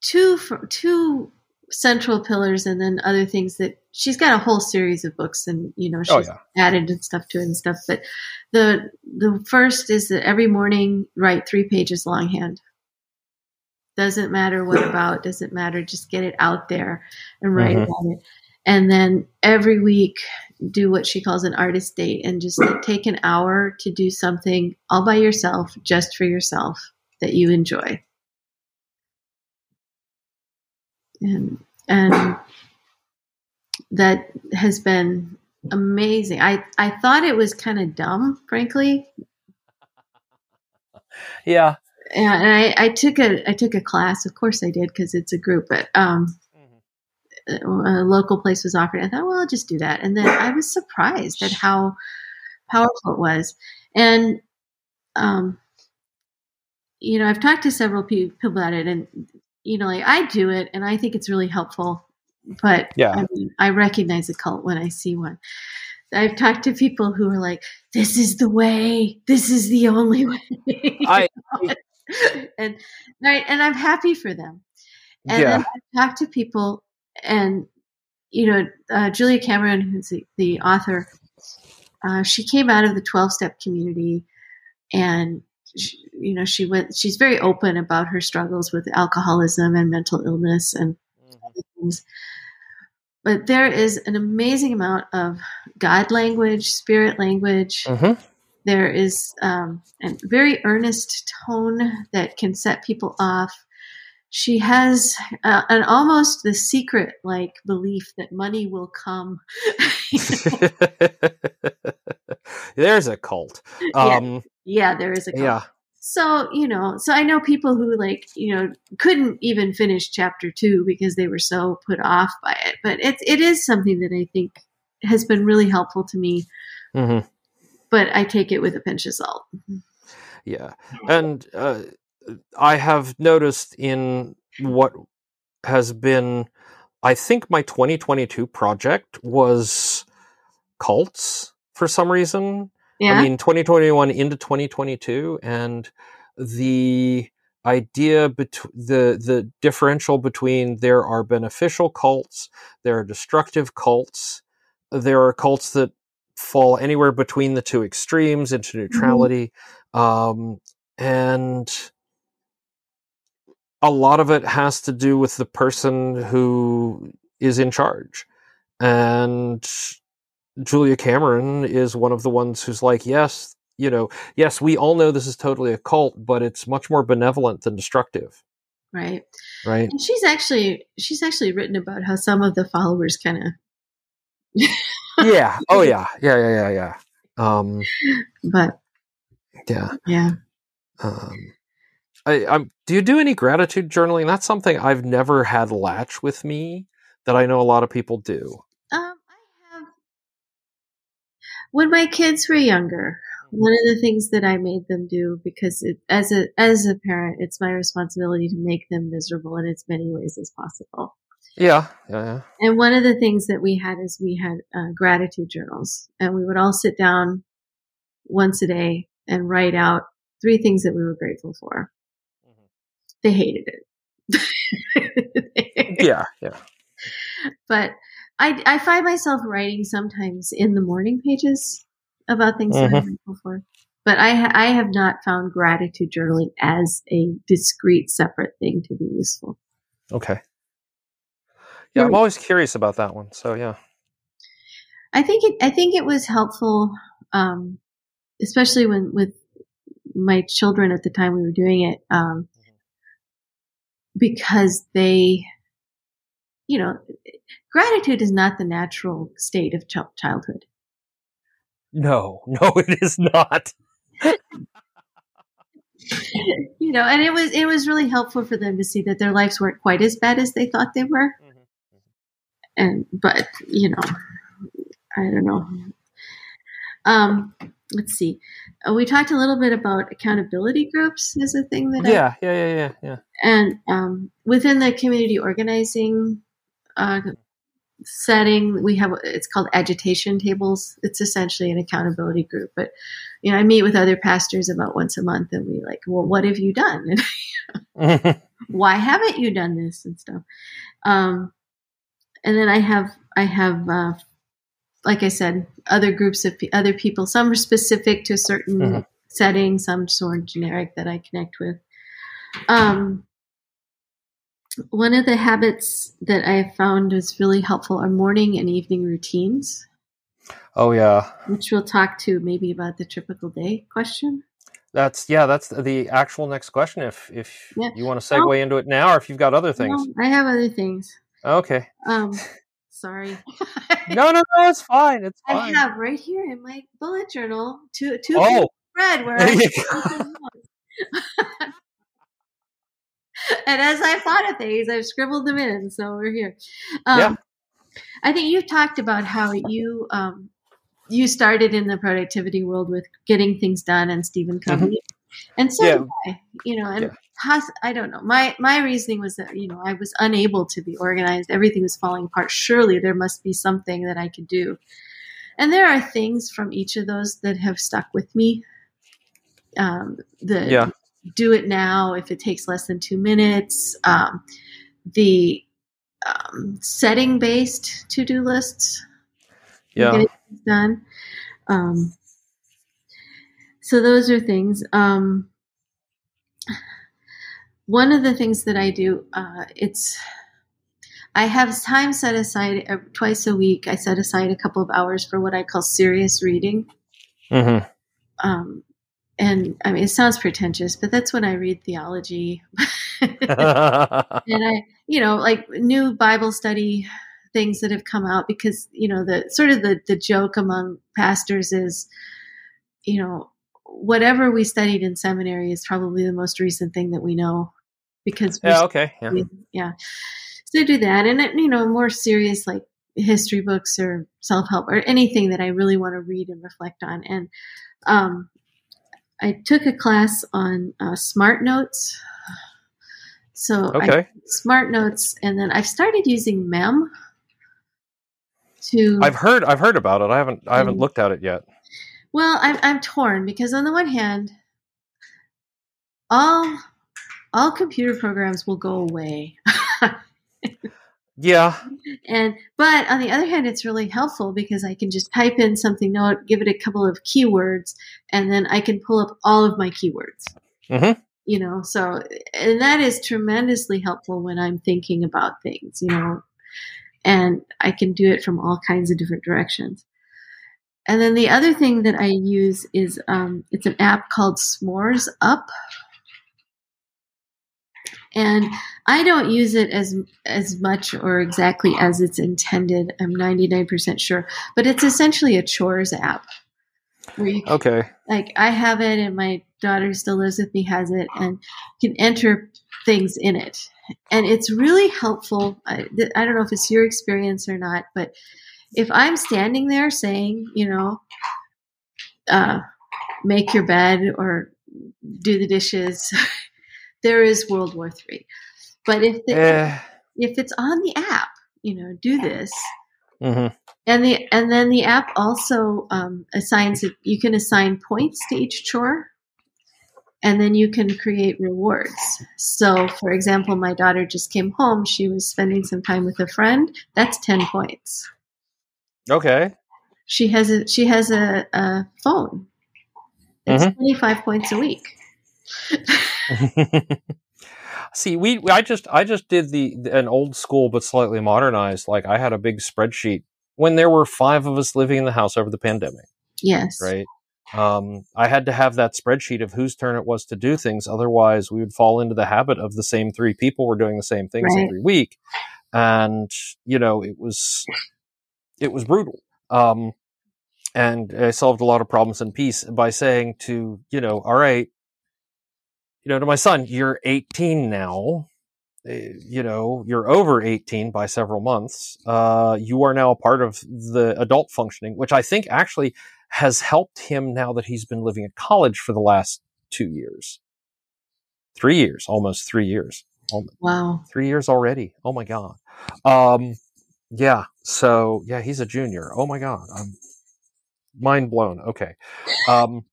two two central pillars, and then other things that she's got a whole series of books, and you know, she's oh yeah. added and stuff to it and stuff. But the the first is that every morning write three pages longhand. Doesn't matter what about. Doesn't matter. Just get it out there and write Mhm. about it. And then every week do what she calls an artist date and just take an hour to do something all by yourself, just for yourself that you enjoy. And and that has been amazing. I I thought it was kind of dumb, frankly. Yeah. And I, I took a I took a class. Of course, I did because it's a group. But um, a local place was offered. I thought, well, I'll just do that. And then I was surprised at how powerful it was. And um, you know, I've talked to several people about it, and you know, like I do it, and I think it's really helpful. But Yeah. I, mean, I recognize a cult when I see one. I've talked to people who are like, "This is the way. This is the only <laughs> way." I- and right, and I'm happy for them. And Yeah. then I've talked to people, and you know, uh, Julia Cameron, who's the, the author, uh, she came out of the 12 step community and she, you know she went she's very open about her struggles with alcoholism and mental illness and other things. But there is an amazing amount of god language spirit language. Mhm. there is um, a very earnest tone that can set people off. She has uh, an almost the secret like belief that money will come. <laughs> <laughs> There's a cult. Um, yeah there is a yeah. So, you know, so I know people who like, you know, couldn't even finish chapter two because they were so put off by it. But it's it is something that I think has been really helpful to me, hmm but I take it with a pinch of salt. Yeah. And uh, I have noticed in what has been, I think my 2022 project was cults for some reason. Yeah. I mean, 2021 into 2022, and the idea between the the differential between there are beneficial cults, there are destructive cults, there are cults that fall anywhere between the two extremes into neutrality, um, and a lot of it has to do with the person who is in charge, and Julia Cameron is one of the ones who's like, yes, you know, yes, we all know this is totally a cult, but it's much more benevolent than destructive, right. right? And she's actually she's actually written about how some of the followers kind of yeah. Oh yeah. <laughs> Yeah. Yeah. Yeah. Yeah. Um, but yeah. yeah. Um, I, I'm. Do you do any gratitude journaling? That's something I've never had latch with me that I know a lot of people do. Um I have when my kids were younger, one of the things that I made them do because it, as a as a parent, it's my responsibility to make them miserable in as many ways as possible. Yeah. Yeah. yeah. And one of the things that we had is we had uh, gratitude journals, and we would all sit down once a day and write out three things that we were grateful for. <laughs> They hated it. Yeah. Yeah. but I, I find myself writing sometimes in the morning pages about things that I'm grateful for. But I, ha- I have not found gratitude journaling as a discrete, separate thing to be useful. Okay. Yeah, I'm always curious about that one. So yeah. I think it, I think it was helpful, um, especially when with my children at the time we were doing it, um, because they, you know, gratitude is not the natural state of ch- childhood. No, no, <laughs> it is not. <laughs> you know, and it was it was really helpful for them to see that their lives weren't quite as bad as they thought they were. And but you know, I don't know. Um, let's see. Uh, we talked a little bit about accountability groups as a thing that I Yeah, yeah, yeah, yeah, yeah. and um, within the community organizing uh, setting we have it's called agitation tables. It's essentially an accountability group but you know i meet with other pastors about once a month and we like well what have you done? <laughs> And <laughs> why haven't you done this? and stuff. Um, and then i have i have uh, like i said other groups of other people. Some are specific to a certain Mhm. setting some sort of generic that i connect with. Um, one of the habits that I found is really helpful are morning and evening routines, oh yeah. which we'll talk to maybe about the typical day question. That's yeah. That's the actual next question. If if Yeah. you want to segue Oh. into it now, or if you've got other things. No, I have other things. Okay. Um, <laughs> sorry. No, no, no. It's fine. It's fine. I have right here in my bullet journal two two Oh, red where I <laughs> <laughs> and as I thought of things, I've scribbled them in, so we're here. Um, Yeah. I think you've talked about how you um, you started in the productivity world with getting things done and Stephen Covey, and so Mm-hmm. Yeah. did I. You know, and Yeah. poss- I don't know. My my reasoning was that you know I was unable to be organized. Everything was falling apart. Surely there must be something that I could do. And there are things from each of those that have stuck with me. Um, the Yeah. Do it now if it takes less than two minutes. Um, the um, setting based to do lists. yeah. Done. Um, so those are things. Um, one of the things that I do, uh, it's I have time set aside uh, twice a week. I set aside a couple of hours for what I call serious reading. hmm Um, and I mean, it sounds pretentious, but that's when I read theology. <laughs> and I, you know, like new Bible study things that have come out because, you know, the sort of the, the joke among pastors is, you know, whatever we studied in seminary is probably the most recent thing that we know because we yeah. Okay. Yeah. yeah. So do that. And, you know, more serious like history books or self help or anything that I really want to read and reflect on. And um, I took a class on uh, Smart Notes. So I Smart Notes, and then I've started using Mem to. I've heard. I've heard about it. I haven't. I haven't Mm. looked at it yet. Well, I'm I'm torn because on the one hand, all all computer programs will go away. <laughs> Yeah. And but on the other hand, it's really helpful because I can just type in something, note, give it a couple of keywords, and then I can pull up all of my keywords. Mhm. You know, so and that is tremendously helpful when I'm thinking about things. You know, and I can do it from all kinds of different directions. And then the other thing that I use is um, it's an app called S'mores Up. And I don't use it as as much or exactly as it's intended. I'm 99% sure, but it's essentially a chores app where you can, Okay. like I have it and my daughter still lives with me has it and can enter things in it. And it's really helpful. I, I don't know if it's your experience or not, but if I'm standing there saying, you know, uh, make your bed or do the dishes, <laughs> there is World War Three. But if the, Eh. if it's on the app, you know, do this, hmm and the and then the app also um, assigns it. You can assign points to each chore, and then you can create rewards. So, for example, my daughter just came home. She was spending some time with a friend. That's ten points. Okay. She has a she has a, a phone. It's Mhm. twenty five points a week. <laughs> <laughs> See, we I just I just did the an old school but slightly modernized. Like I had a big spreadsheet when there were five of us living in the house over the pandemic, Yes. right? Um, I had to have that spreadsheet of whose turn it was to do things. Otherwise, we would fall into the habit of the same three people were doing the same things Right. every week, and you know it was it was brutal. Um, and I solved a lot of problems in peace by saying to you know, all right, you know, to my son, you're 18 now. Uh, You know, you're over 18 by several months. Uh, you are now a part of the adult functioning, which I think actually has helped him now that he's been living at college for the last two years, three years, almost three years, Wow. three years already. Oh my god. Um, yeah. So yeah, he's a junior. Oh my god. I'm mind blown. Okay. Um,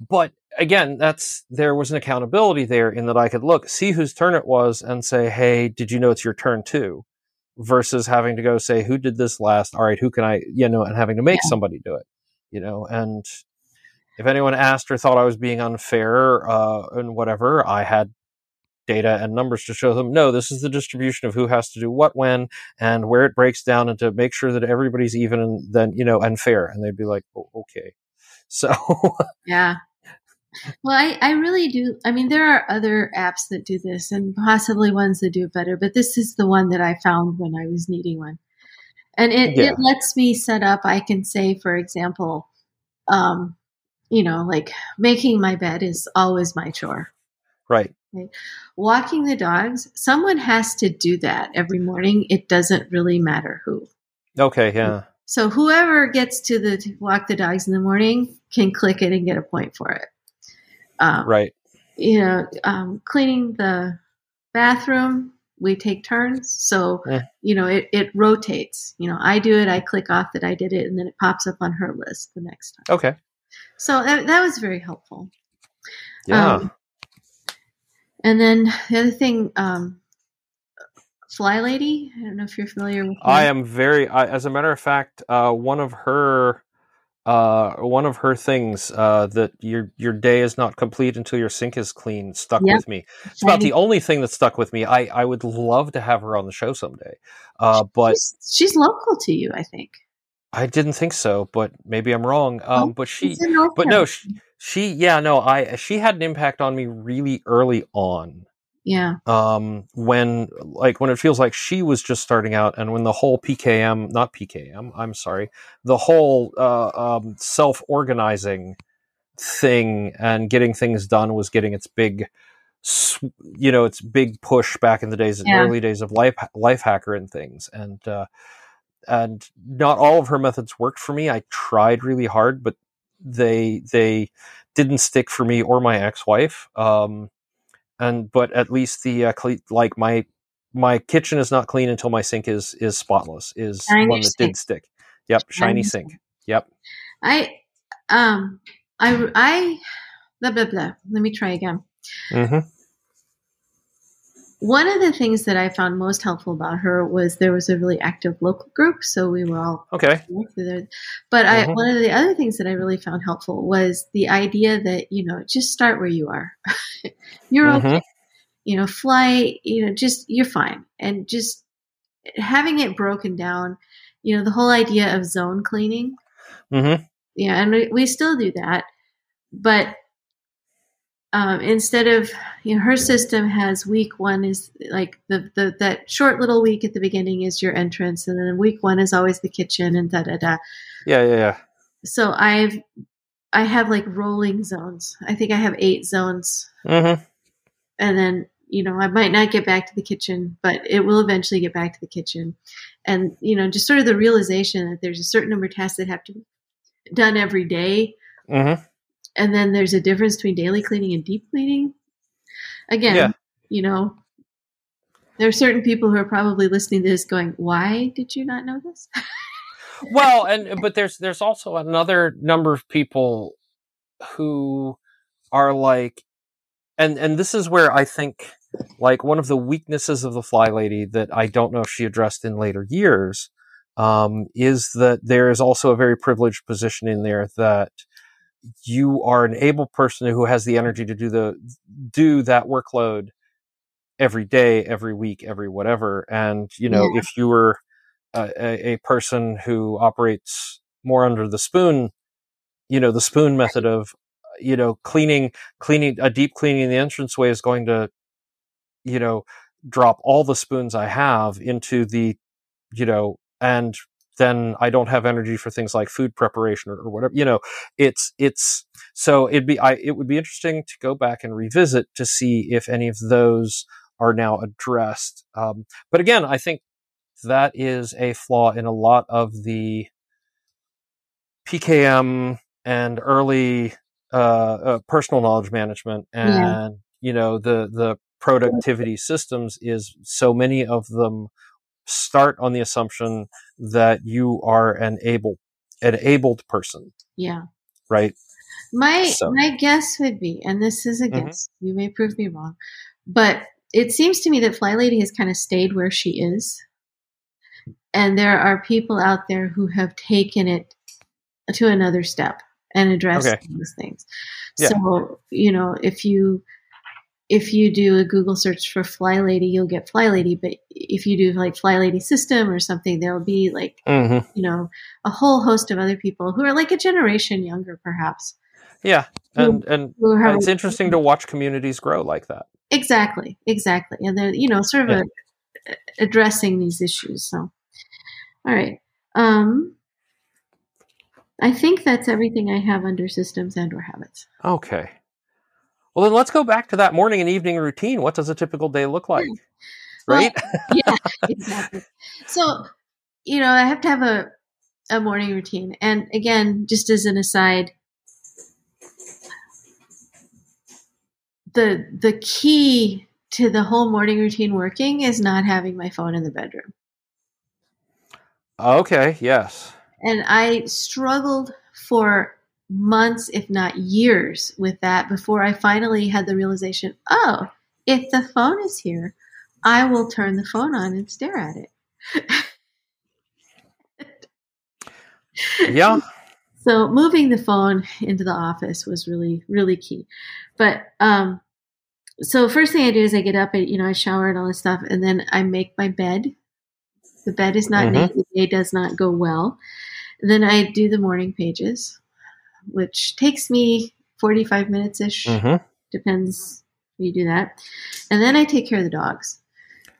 but again, that's there was an accountability there in that I could look, see whose turn it was, and say, "Hey, did you know it's your turn too?" Versus having to go say, "Who did this last?" All right, who can I, you know, and having to make somebody do it, you know. And if anyone asked or thought I was being unfair uh, and whatever, I had data and numbers to show them. No, this is the distribution of who has to do what when and where it breaks down, and to make sure that everybody's even and then you know and fair. And they'd be like, oh, "Okay." So <laughs> Yeah. Well, I, I really do. I mean, there are other apps that do this and possibly ones that do it better, but this is the one that I found when I was needing one. And it, Yeah. it lets me set up, I can say, for example, um, you know, like making my bed is always my chore. Right. Walking the dogs, someone has to do that every morning. It doesn't really matter who. Okay. Yeah. So whoever gets to the to walk the dogs in the morning can click it and get a point for it. Um, Right. You know, um, cleaning the bathroom, we take turns. So Yeah. you know, it, it rotates. You know, I do it, I click off that I did it, and then it pops up on her list the next time. Okay. So that, that was very helpful. Yeah. Um, and then the other thing, um, Fly Lady. I don't know if you're familiar with. Her. I am very. I, as a matter of fact, uh, one of her, uh, one of her things uh, that your your day is not complete until your sink is clean stuck Yep. with me. It's about the only thing that stuck with me. I I would love to have her on the show someday, uh, but she's, she's local to you, I think. I didn't think so. But maybe I'm wrong. Um, Oh, but she, She's in North but no, she, she, yeah, no, I she had an impact on me really early on. Yeah, um, when like when it feels like she was just starting out and when the whole pkm not pkm i'm sorry the whole uh, um, self-organizing thing and getting things done was getting its big you know its big push back in the days Yeah. early days of life Lifehacker and things. And uh, and not all of her methods worked for me. I tried really hard but they they didn't stick for me or my ex-wife. Um, and but at least the uh, cle- like my my kitchen is not clean until my sink is is spotless is Shiny one that sink. did stick yep shiny Shiny sink yep I, um, I, I, blah blah blah. Let me try again. hmm One of the things that I found most helpful about her was there was a really active local group, so we were all okay. But I, Mhm. one of the other things that I really found helpful was the idea that you know just start where you are. <laughs> You're Mhm. okay. You know, fly. You know, just you're fine, and just having it broken down. You know, the whole idea of zone cleaning. hmm Yeah, and we, we still do that, but um, instead of you know, her system has week one is like the, the that short little week at the beginning is your entrance, and then week one is always the kitchen and da da da. yeah yeah yeah. So I've I have like rolling zones. I think I have eight zones, hmm and then you know I might not get back to the kitchen, but it will eventually get back to the kitchen, and you know just sort of the realization that there's a certain number of tasks that have to be done every day. Hmm and then there's a difference between daily cleaning and deep cleaning. Again, Yeah. you know, there are certain people who are probably listening to this going, "Why did you not know this?" <laughs> well and but there's there's also another number of people who are like and and this is where i think like one of the weaknesses of the fly lady that i don't know if she addressed in later years um, is that there is also a very privileged position in there that you are an able person who has the energy to do the do that workload every day every week every whatever and you know Yeah. if you were a, a, a person who operates more under the spoon you know the spoon method of you know cleaning cleaning a deep cleaning in the entranceway is going to you know drop all the spoons i have into the you know and then i don't have energy for things like food preparation or, or whatever you know it's it's so it'd be i it would be interesting to go back and revisit to see if any of those are now addressed um, but again i think that is a flaw in a lot of the pkm and early uh, uh, personal knowledge management and Yeah. you know the the productivity systems is so many of them start on the assumption that you are an able an abled person Yeah. right My So- my guess would be, and this is a Mhm. guess, you may prove me wrong, but it seems to me that Fly Lady has kind of stayed where she is. And there are people out there who have taken it to another step and addressed Okay. these things. Yeah. So, you know, if you if you do a Google search for Fly Lady, you'll get Fly Lady, but if you do like Fly Lady system or something, there'll be like, mm-hmm. you know, a whole host of other people who are like a generation younger perhaps Yeah, and and who have it's interesting to watch communities grow like that. exactly, exactly, and they're you know sort of Yeah. a, addressing these issues. So, all right, um, I think that's everything I have under systems and or habits. Okay. Well, then let's go back to that morning and evening routine. What does a typical day look like? Hmm. Well, Right? yeah, <laughs> exactly. So, you know, I have to have a a morning routine, and again, just as an aside, the the key to the whole morning routine working is not having my phone in the bedroom. okay. Yes. And I struggled for months, if not years, with that before I finally had the realization oh, if the phone is here, I will turn the phone on and stare at it. Yeah. <laughs> So moving the phone into the office was really, really key. But um, so first thing I do is I get up, and you know, I shower and all this stuff, and then I make my bed. The bed is not Mhm. made; the day does not go well. And then I do the morning pages, which takes me forty-five minutes ish. hmm Depends you do that. And then I take care of the dogs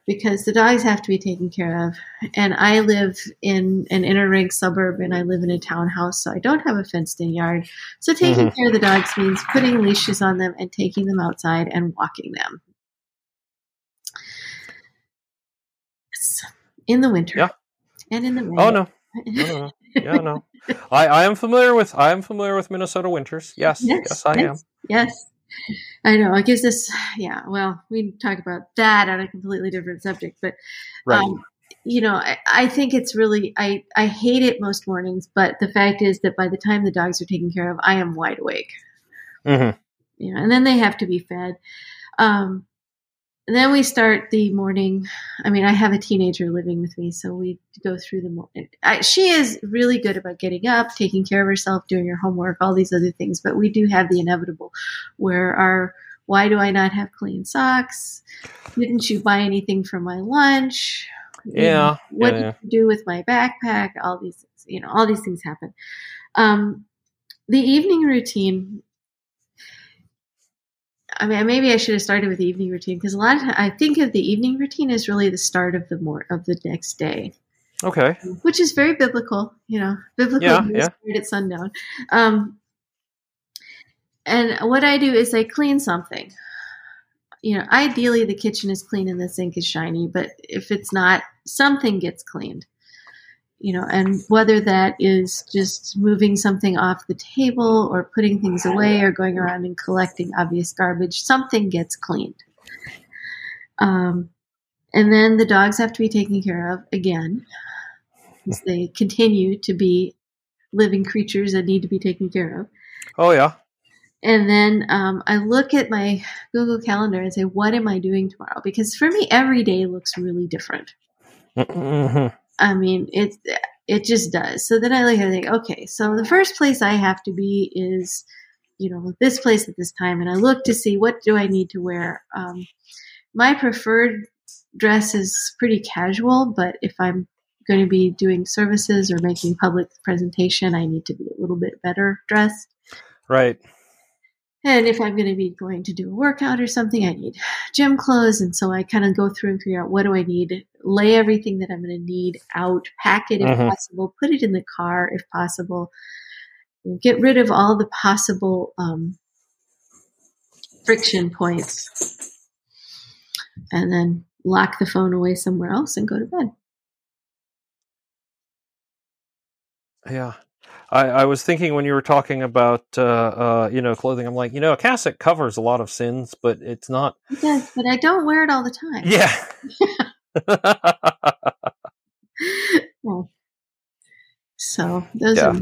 because the dogs have to be taken care of. And I live in an inner ring suburb and I live in a townhouse, so I don't have a fenced in yard. So taking Mhm. care of the dogs means putting leashes on them and taking them outside and walking them. In the winter. Yeah. And in the rain. Oh no. No, no, no. Yeah, no. I, I am familiar with I am familiar with Minnesota winters. Yes, yes, I am. yes, Yes. I know. It gives us, yeah, well, we talk about that on a completely different subject, but, Right. um, you know, I, I think it's really, I, I hate it most mornings, but the fact is that by the time the dogs are taken care of, I am wide awake. hmm You know, and then they have to be fed. Um, and then we start the morning. I mean, I have a teenager living with me, so we go through the morning. I, she is really good about getting up, taking care of herself, doing her homework, all these other things. But we do have the inevitable where our why do I not have clean socks? Didn't you buy anything for my lunch? You know, Yeah, what yeah, did you do with my backpack? All these, things, you know, all these things happen. Um, the evening routine I mean, maybe I should have started with the evening routine because a lot of time, I think of the evening routine as really the start of the more of the next day, Okay. which is very biblical. You know, biblical Yeah, yeah. at sundown. Um, and what I do is I clean something. You know, ideally the kitchen is clean and the sink is shiny, but if it's not, something gets cleaned. You know, and whether that is just moving something off the table or putting things away or going around and collecting obvious garbage, something gets cleaned. Um, and then the dogs have to be taken care of again, because they continue to be living creatures that need to be taken care of. Oh yeah. And then um, I look at my Google Calendar and say, what am I doing tomorrow? Because for me, every day looks really different. hmm I mean, it it just does. So then I it and think, okay, so the first place I have to be is, you know, this place at this time, and I look to see what do I need to wear. Um, my preferred dress is pretty casual, but if I'm going to be doing services or making public presentation, I need to be a little bit better dressed. Right. And if I'm going to be going to do a workout or something, I need gym clothes. And so I kind of go through and figure out what do I need, lay everything that I'm going to need out, pack it if Mhm. possible, put it in the car if possible, get rid of all the possible um, friction points, and then lock the phone away somewhere else and go to bed. Yeah. I, I was thinking when you were talking about uh, uh, you know clothing, I'm like, you know, a cassock covers a lot of sins, but it's not. It does, but I don't wear it all the time. Yeah. <laughs> Well, so those Yeah. are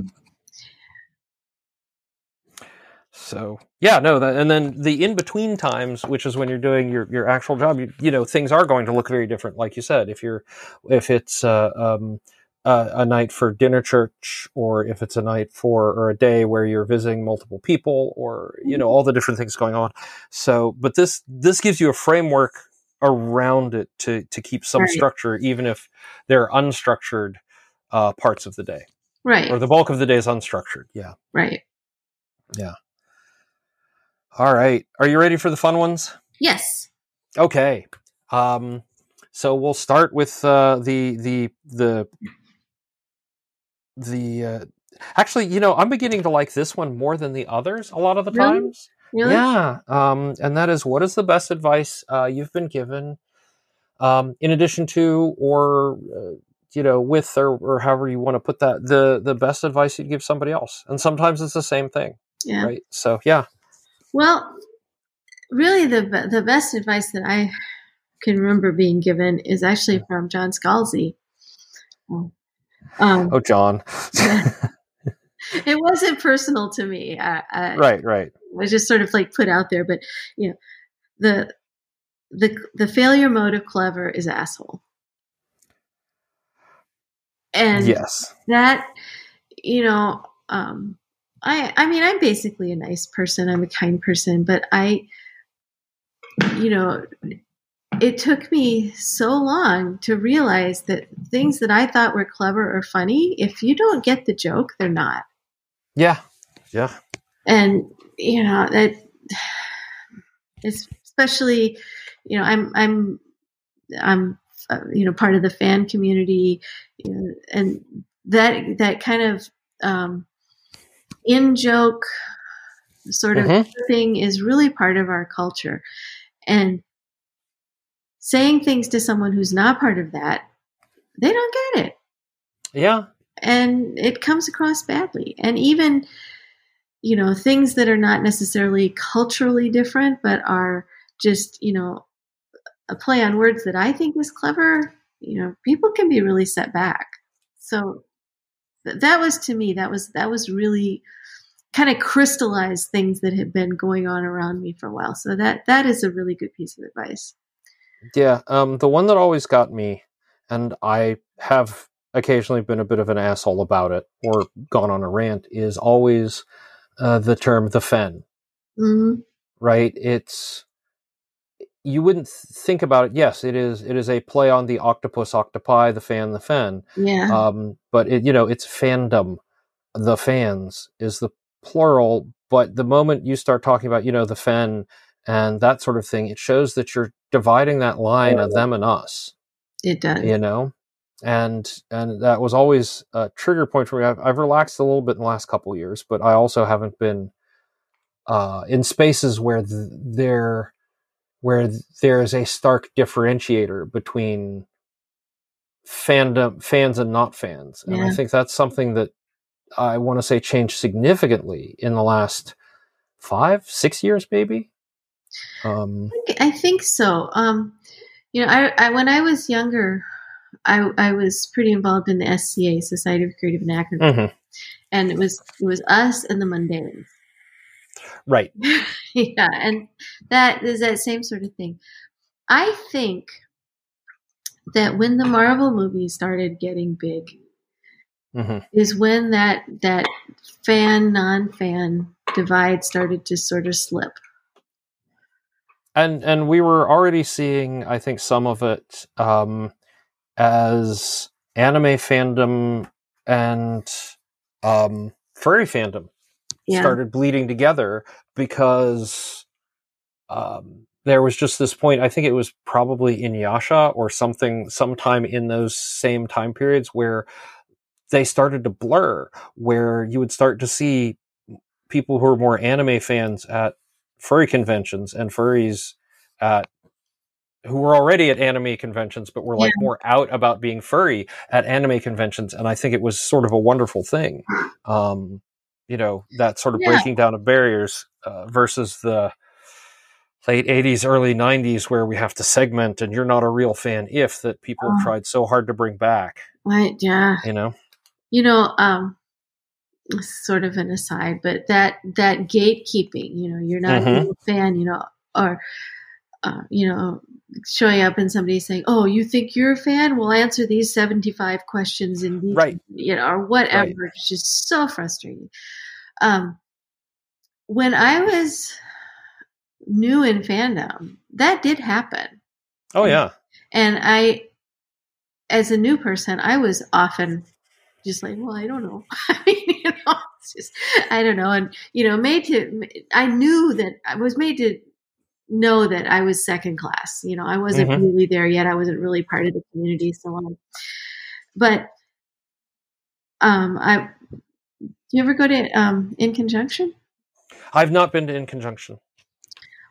so yeah, no, that, and then the in between times, which is when you're doing your, your actual job, you, you know, things are going to look very different, like you said. If you're, if it's uh, um, uh, a night for dinner church, or if it's a night for or a day where you're visiting multiple people, or you know, all the different things going on. So, but this this gives you a framework around it to to keep some Right. structure, even if they're unstructured uh, parts of the day, right, or the bulk of the day is unstructured. Yeah. right. Yeah. All right. Are you ready for the fun ones? Yes. Okay. Um, so we'll start with uh, the the the the. Uh, actually, you know, I'm beginning to like this one more than the others a lot of the Really? times. Really? Yeah. Um, and that is, what is the best advice uh, you've been given, um, in addition to, or uh, you know, with, or, or however you want to put that, the the best advice you'd give somebody else, and sometimes it's the same thing, Yeah. right? So yeah. Well, really, the the best advice that I can remember being given is actually from John Scalzi. Um, Oh, John. <laughs> it wasn't personal to me. I, I, right. Right. it was just sort of like put out there. But you know, the the the failure mode of clever is asshole, and yes. that you know um i i mean i'm basically a nice person i'm a kind person but i you know it took me so long to realize that things that i thought were clever or funny if you don't get the joke they're not Yeah. Yeah. and you know that especially you know i'm i'm i'm uh, you know part of the fan community you know, and that that kind of um in joke sort of Mhm. thing is really part of our culture and saying things to someone who's not part of that they don't get it. Yeah. and it comes across badly. And even you know things that are not necessarily culturally different but are just you know a play on words that i think is clever you know people can be really set back. So th- that was to me that was that was really kind of crystallized things that had been going on around me for a while. So that that is a really good piece of advice Yeah, um, the one that always got me, and I have occasionally been a bit of an asshole about it or gone on a rant, is always uh, the term the fen, hmm right? It's you wouldn't think about it. Yes, it is. It is a play on the octopus, octopi, the fan, the fen. yeah Um, but it, you know, it's fandom. The fans is the plural. But the moment you start talking about, you know, the fen and that sort of thing, it shows that you're dividing that line of them and us. it does. you know? And and that was always a trigger point for me. I've, I've relaxed a little bit in the last couple of years but i also haven't been uh, in spaces where th- there where there is a stark differentiator between fandom fans and not fans. And i think that's something that i want to say changed significantly in the last five six years maybe um I think so. Um, you know, I, I when I was younger, I I was pretty involved in the SCA Society of Creative Anachronism, mhm. and it was it was us and the mundanes. right <laughs> yeah, and that is that same sort of thing. I think that when the Marvel movies started getting big, hmm is when that that fan non fan divide started to sort of slip. And and we were already seeing i think some of it um as anime fandom and um furry fandom Yeah, started bleeding together because um there was just this point i think it was probably in Yasha or something sometime in those same time periods where they started to blur where you would start to see people who are more anime fans at furry conventions and furries at who were already at anime conventions but were like more out about being furry at anime conventions and i think it was sort of a wonderful thing um you know that sort of Yeah. breaking down of barriers uh, versus the late 80s early 90s where we have to segment and you're not a real fan if that people have Oh. tried so hard to bring back I, yeah. you know you know um sort of an aside but that that gatekeeping you know you're not Mhm. a fan you know or uh, you know showing up and somebody saying oh you think you're a fan? We'll answer these 75 questions in detail Right. you know or whatever. It's just so frustrating. Um when i was new in fandom that did happen. Oh yeah. and i as a new person i was often just like, well, I don't know. <laughs> I mean, you know, <laughs> it's just, I don't know. And, you know, made to, I knew that I was made to know that I was second class. You know, I wasn't Mhm. really there yet. I wasn't really part of the community, so on. But, um, I, do you ever go to, um, In Conjunction? I've not been to In Conjunction.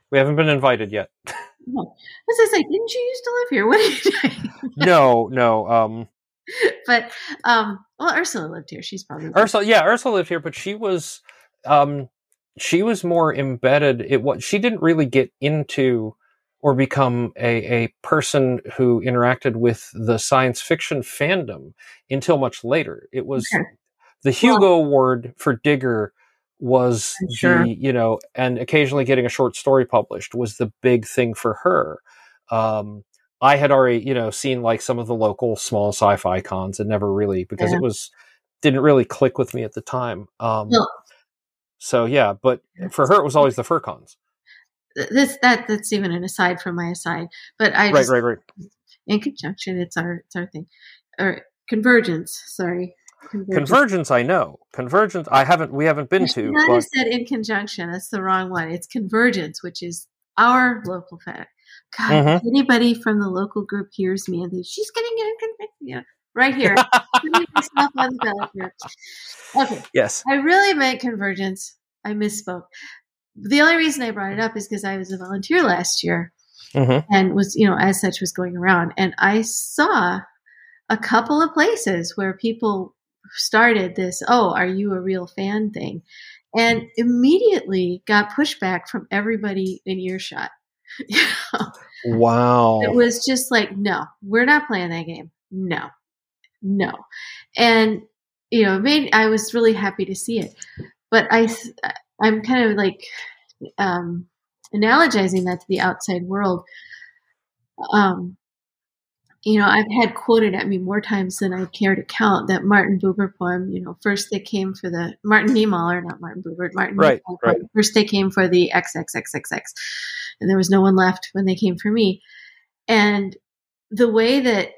We haven't been invited yet. No. I was like, didn't you used to live here? <laughs> What are you doing? no, no. Um, <laughs> but, um, well, Ursula lived here. She's probably Ursula, yeah, Ursula lived here, but she was, um, she was more embedded. It what she didn't really get into or become a, a person who interacted with the science fiction fandom until much later. It was Okay. the Hugo Award for Digger was sure. the you know, and occasionally getting a short story published was the big thing for her. Um, I had already you know seen like some of the local small sci-fi cons and never really because Yeah. it was didn't really click with me at the time. Um, Well- so yeah, but for her it was always the fur cons. this that that's even an aside from my aside. But I Right, just, right, right. in conjunction, it's our it's our thing, or convergence. Sorry, convergence. Convergence, I know. Convergence, I haven't. We haven't been to, not but said in conjunction. That's the wrong one. It's convergence, which is our local FedEx. God, Mhm. if anybody from the local group hears me and she's getting yeah, right here. On the ballot. Okay, <laughs> yes, I really meant convergence. I misspoke. The only reason I brought it up is because I was a volunteer last year hmm and was, you know, as such was going around. And I saw a couple of places where people started this, oh, are you a real fan thing? And immediately got pushback from everybody in earshot. <laughs> Wow. it was just like, no, we're not playing that game. No, no. And, you know, it made, I was really happy to see it. But I, I'm kind of like um, analogizing that to the outside world. Um, you know, I've had quoted at me more times than I care to count that Martin Buber poem. You know, first they came for the Martin Niemöller, not Martin Buber, Martin Right, Niemöller right. First they came for the XXXXX, and there was no one left when they came for me. And the way that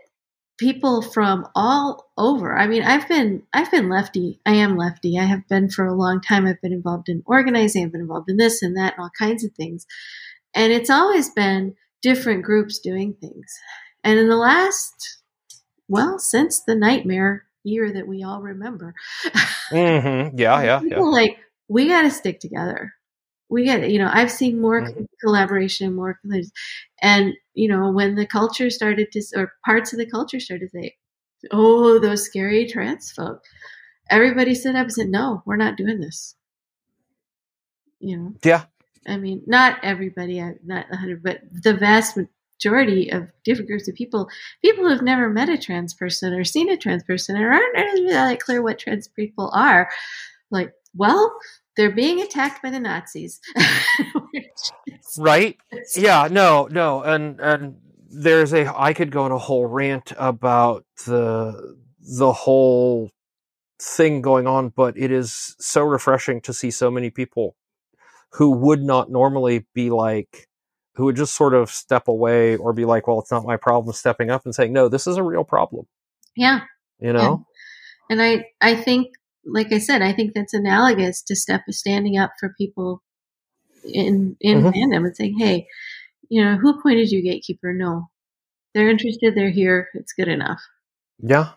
people from all over, I mean, I've been I've been lefty. I am lefty. I have been for a long time. I've been involved in organizing. I've been involved in this and that and all kinds of things. And it's always been different groups doing things. And in the last, well, since the nightmare year that we all remember, hmm Yeah, <laughs> yeah, yeah. like we got to stick together. We got, you know, I've seen more Mhm. collaboration, more, and you know, when the culture started to, or parts of the culture started to say, "Oh, those scary trans folk," everybody stood up and said, "No, we're not doing this." You know, Yeah. I mean, not everybody, I- not a hundred, but the vast majority of different groups of people, people who've never met a trans person or seen a trans person or aren't really that clear what trans people are, like, well, they're being attacked by the Nazis. <laughs> Right. Yeah. No. No. And and there's a. I could go on a whole rant about the the whole thing going on, but it is so refreshing to see so many people who would not normally be like who would just sort of step away or be like, well, it's not my problem, stepping up and saying, no, this is a real problem. yeah. You know? And I, I think, like I said, I think that's analogous to step standing up for people in in Mhm. fandom and saying, "Hey, you know, who appointed you gatekeeper? No, they're interested. They're here. It's good enough." Yeah.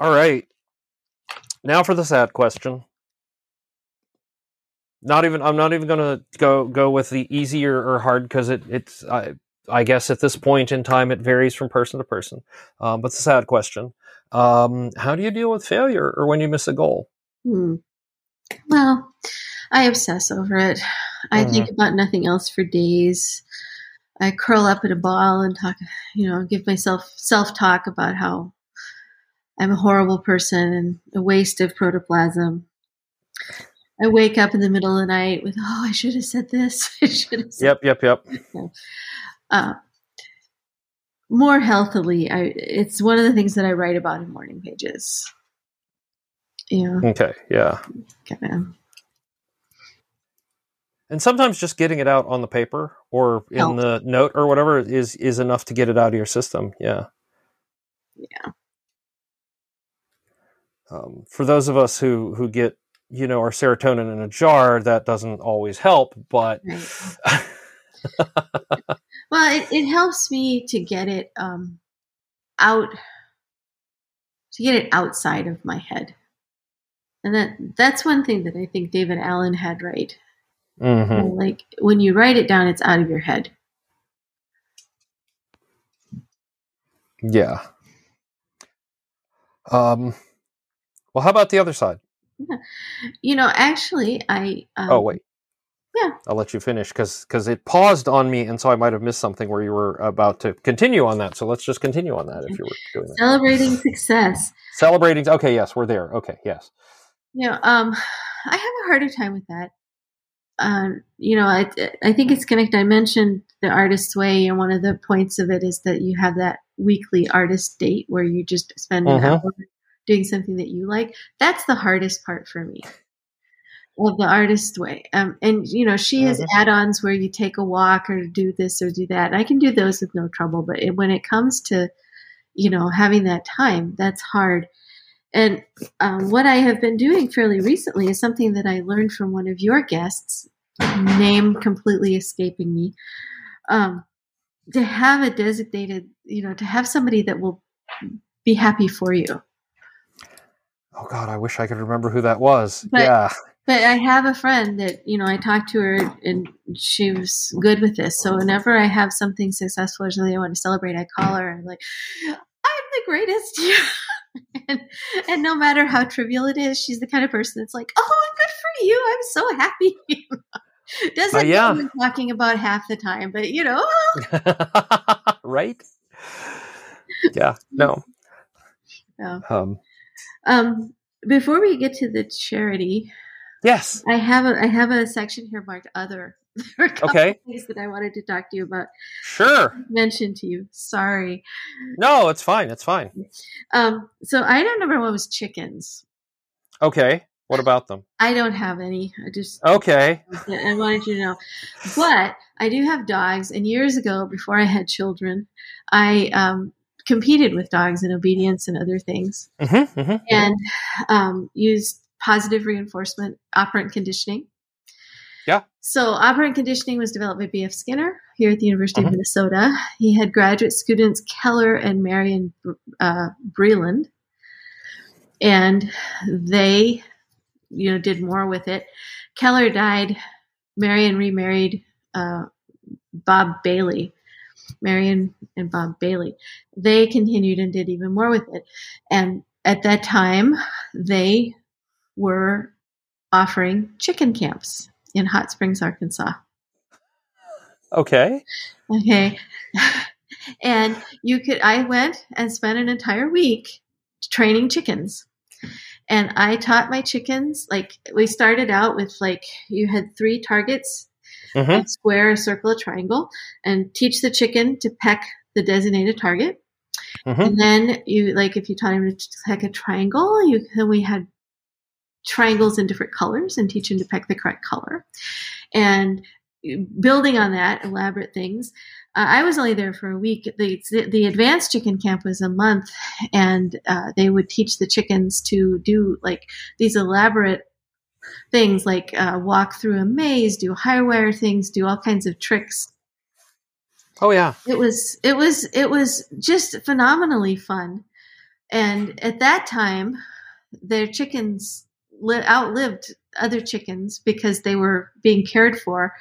All right. Now for the sad question. Not even. I'm not even gonna go go with the easier or hard because it it's. I I guess at this point in time it varies from person to person. Um, but it's a sad question. Um, how do you deal with failure or when you miss a goal? Hmm. Well, I obsess over it. I think about nothing else for days. I curl up in a ball and talk, you know, give myself self talk about how I'm a horrible person and a waste of protoplasm. I wake up in the middle of the night with, oh, I should have said this. <laughs> I should have said Yep. Yep. Yep. uh, more healthily. I, it's one of the things that I write about in morning pages. Yeah. Okay. Yeah. kind of. And sometimes just getting it out on the paper or in Help. the note or whatever is is enough to get it out of your system. Yeah. Yeah. Um, for those of us who who get you know or serotonin in a jar, that doesn't always help. But Right. <laughs> well, it, it helps me to get it um, out, to get it outside of my head, and that that's one thing that I think David Allen had right. Mhm. Like when you write it down, it's out of your head. yeah. Um. Well, how about the other side? <laughs> You know, actually, I um, oh wait. yeah. I'll let you finish because it paused on me, and so I might have missed something where you were about to continue on that. So let's just continue on that if you were doing that. celebrating success. Celebrating. Okay, yes, we're there. Okay, yes. You know, um, <sighs> I have a harder time with that. Um, you know, I, I think it's connected. I mentioned the artist's way, and one of the points of it is that you have that weekly artist date where you just spend an Mhm. hour doing something that you like. That's the hardest part for me of the artist way. Um, and you know, she has add-ons where you take a walk or do this or do that. I can do those with no trouble, but it, when it comes to you know having that time, that's hard. And um, what I have been doing fairly recently is something that I learned from one of your guests, name completely escaping me. Um, to have a designated, you know, to have somebody that will be happy for you. Oh God, I wish I could remember who that was. But- yeah. But I have a friend that, you know, I talked to her and she was good with this. So whenever I have something successful or something I want to celebrate, I call her and I'm like, I'm the greatest. <laughs> and, and no matter how trivial it is, she's the kind of person that's like, oh, good for you. I'm so happy. <laughs> Doesn't Uh, yeah. know what talking about half the time, but you know, <laughs> right? Yeah. No. Yeah. Um. Um, before we get to the charity, Yes. I have a I have a section here marked other. <laughs> There are a couple Okay. things that I wanted to talk to you about. Sure. Mention to you. Sorry. No, it's fine. It's fine. Um, so item number one was chickens. Okay. What about them? I don't have any. I just Okay. I wanted you to know. But I do have dogs, and years ago, before I had children, I um, competed with dogs in obedience and other things, Mm-hmm, mm-hmm. and um, used positive reinforcement operant conditioning. Yeah. So operant conditioning was developed by B.F. Skinner here at the University Mhm. of Minnesota. He had graduate students Keller and Marion uh, Breland, and they, you know, did more with it. Keller died. Marion remarried uh, Bob Bailey. Marion and Bob Bailey. They continued and did even more with it. And at that time, they were offering chicken camps in Hot Springs, Arkansas. Okay. Okay. <laughs> and you could, I went and spent an entire week training chickens. And I taught my chickens, like, we started out with like, you had three targets Mm-hmm. a square, a circle, a triangle, and teach the chicken to peck the designated target. Mm-hmm. And then you like if you taught him to peck a triangle, you then we had triangles in different colors and teach him to peck the correct color. And building on that, elaborate things. Uh, I was only there for a week. The the advanced chicken camp was a month, and uh, they would teach the chickens to do like these elaborate things, like uh, walk through a maze, do high wire things, do all kinds of tricks. Oh yeah. it was it was it was just phenomenally fun. And at that time their chickens li- outlived other chickens because they were being cared for.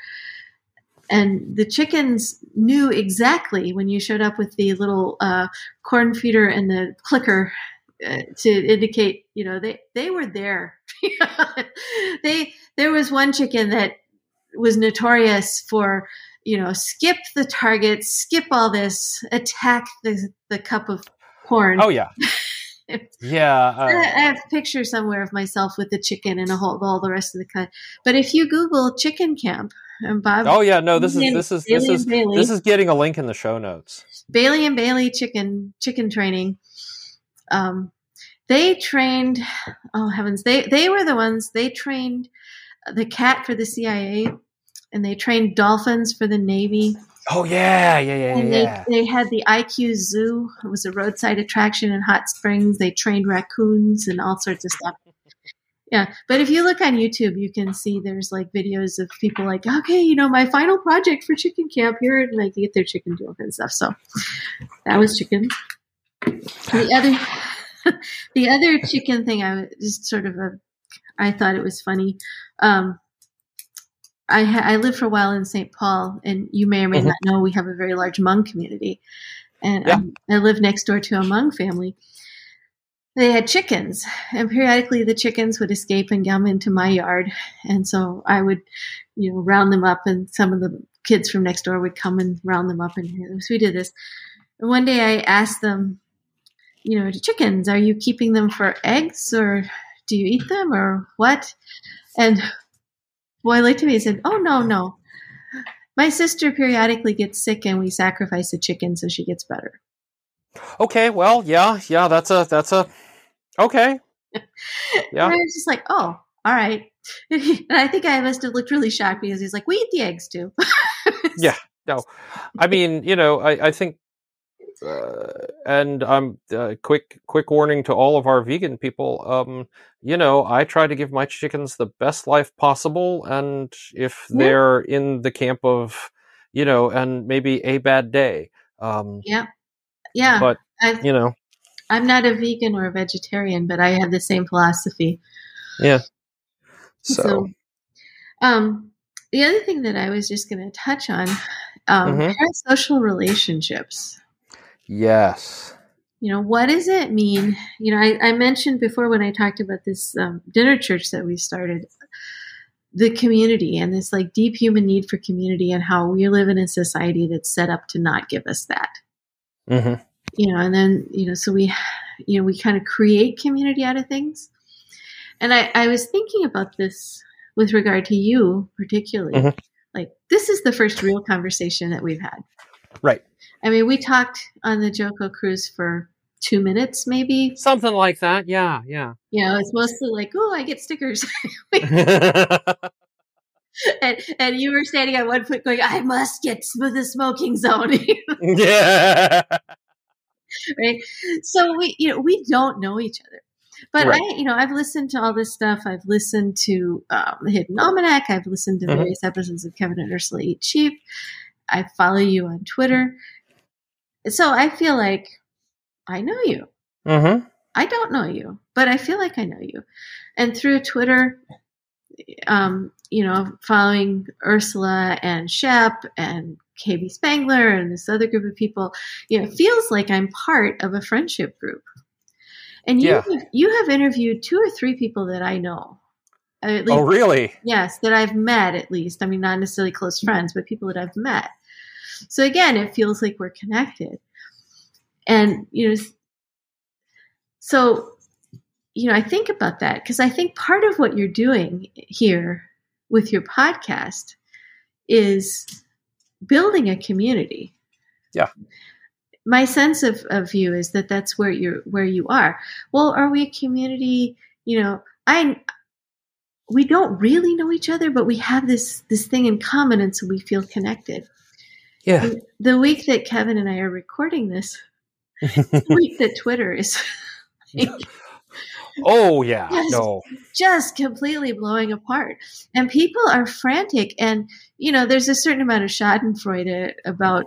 And the chickens knew exactly when you showed up with the little uh, corn feeder and the clicker uh, to indicate you know they they were there <laughs> they there was one chicken that was notorious for you know, skip the target, skip all this, attack the the cup of corn. Oh yeah. <laughs> Yeah. I Uh, I have a picture somewhere of myself with the chicken and a whole all the rest of the cut. But if you Google chicken camp and Bob oh yeah. No, this is this is this is Bailey, this is getting a link in the show notes. Bailey and Bailey chicken chicken training. Um, they trained. Oh heavens! They they were the ones. They trained the cat for the CIA, and they trained dolphins for the Navy, Oh yeah, yeah, yeah, and yeah. they, they had the IQ Zoo. It was a roadside attraction in Hot Springs. They trained raccoons and all sorts of stuff. Yeah, but if you look on YouTube, you can see there's like videos of people like, okay, you know, my final project for chicken camp here, and like get their chicken doing and stuff. So that was chicken. The other, <laughs> the other chicken thing, I just sort of a, I thought it was funny. Um, I ha- I lived for a while in St. Paul, and you may or may Mhm. not know we have a very large Hmong community, and Yeah. um, I lived next door to a Hmong family. They had chickens, and periodically the chickens would escape and come into my yard, and so I would, you know, round them up, and some of the kids from next door would come and round them up, and so we did this. And one day I asked them, you know, the chickens, are you keeping them for eggs, or do you eat them, or what? And boy looked at me and said, "Oh no, no." My sister periodically gets sick, and we sacrifice a chicken so she gets better. Okay, well, yeah, yeah, that's a that's a okay. <laughs> Yeah. And I was just like, "Oh, all right." <laughs> and I think I must have looked really shocked because he's like, "We eat the eggs too." Yeah. No. I mean, you know, I I think, and I'm uh, quick quick warning to all of our vegan people. Um, you know, I try to give my chickens the best life possible, and if Yeah. they're in the camp of, you know, and maybe a bad day, um, yeah, yeah. but I, you know, I'm not a vegan or a vegetarian, but I have the same philosophy. Yeah. So, um, the other thing that I was just going to touch on, um, Mhm. parasocial relationships. Yes, You know, what does it mean? You know, I, I mentioned before when I talked about this um, dinner church that we started, the community and this like deep human need for community and how we live in a society that's set up to not give us that. hmm you know and then you know so we you know we kind of create community out of things and i i was thinking about this with regard to you particularly Mhm. like this is the first real conversation that we've had right, i mean we talked on the JoCo cruise for two minutes maybe something like that. Yeah, yeah. you know it's mostly like oh i get stickers <laughs> <laughs> and, and you were standing on one foot going i must get to the smoking zone <laughs> yeah. right? So we, you know, we don't know each other. But Right. I, you know, I've listened to all this stuff. I've listened to um, Hidden Almanac. I've listened to Mhm. various episodes of Kevin and Ursula Eat Cheap. I follow you on Twitter. So I feel like I know you. hmm I don't know you, but I feel like I know you. And through Twitter, um, you know, following Ursula and Shep and KB Spangler and this other group of people, you know, it feels like I'm part of a friendship group. And you, Yeah. have, you have interviewed two or three people that I know. At least, Oh, really? Yes, that I've met at least. I mean, not necessarily close friends, but people that I've met. So again, it feels like we're connected. And, you know, so, you know, I think about that because I think part of what you're doing here with your podcast is building a community. Yeah. My sense of, of you is that that's where you're where you are. Well, are we a community? You know, I we don't really know each other, but we have this this thing in common, and so we feel connected. Yeah. The week that Kevin and I are recording this, <laughs> the week that Twitter is <laughs> Oh, yeah. Yes. No. just completely blowing apart, and people are frantic. And you know, there's a certain amount of Schadenfreude about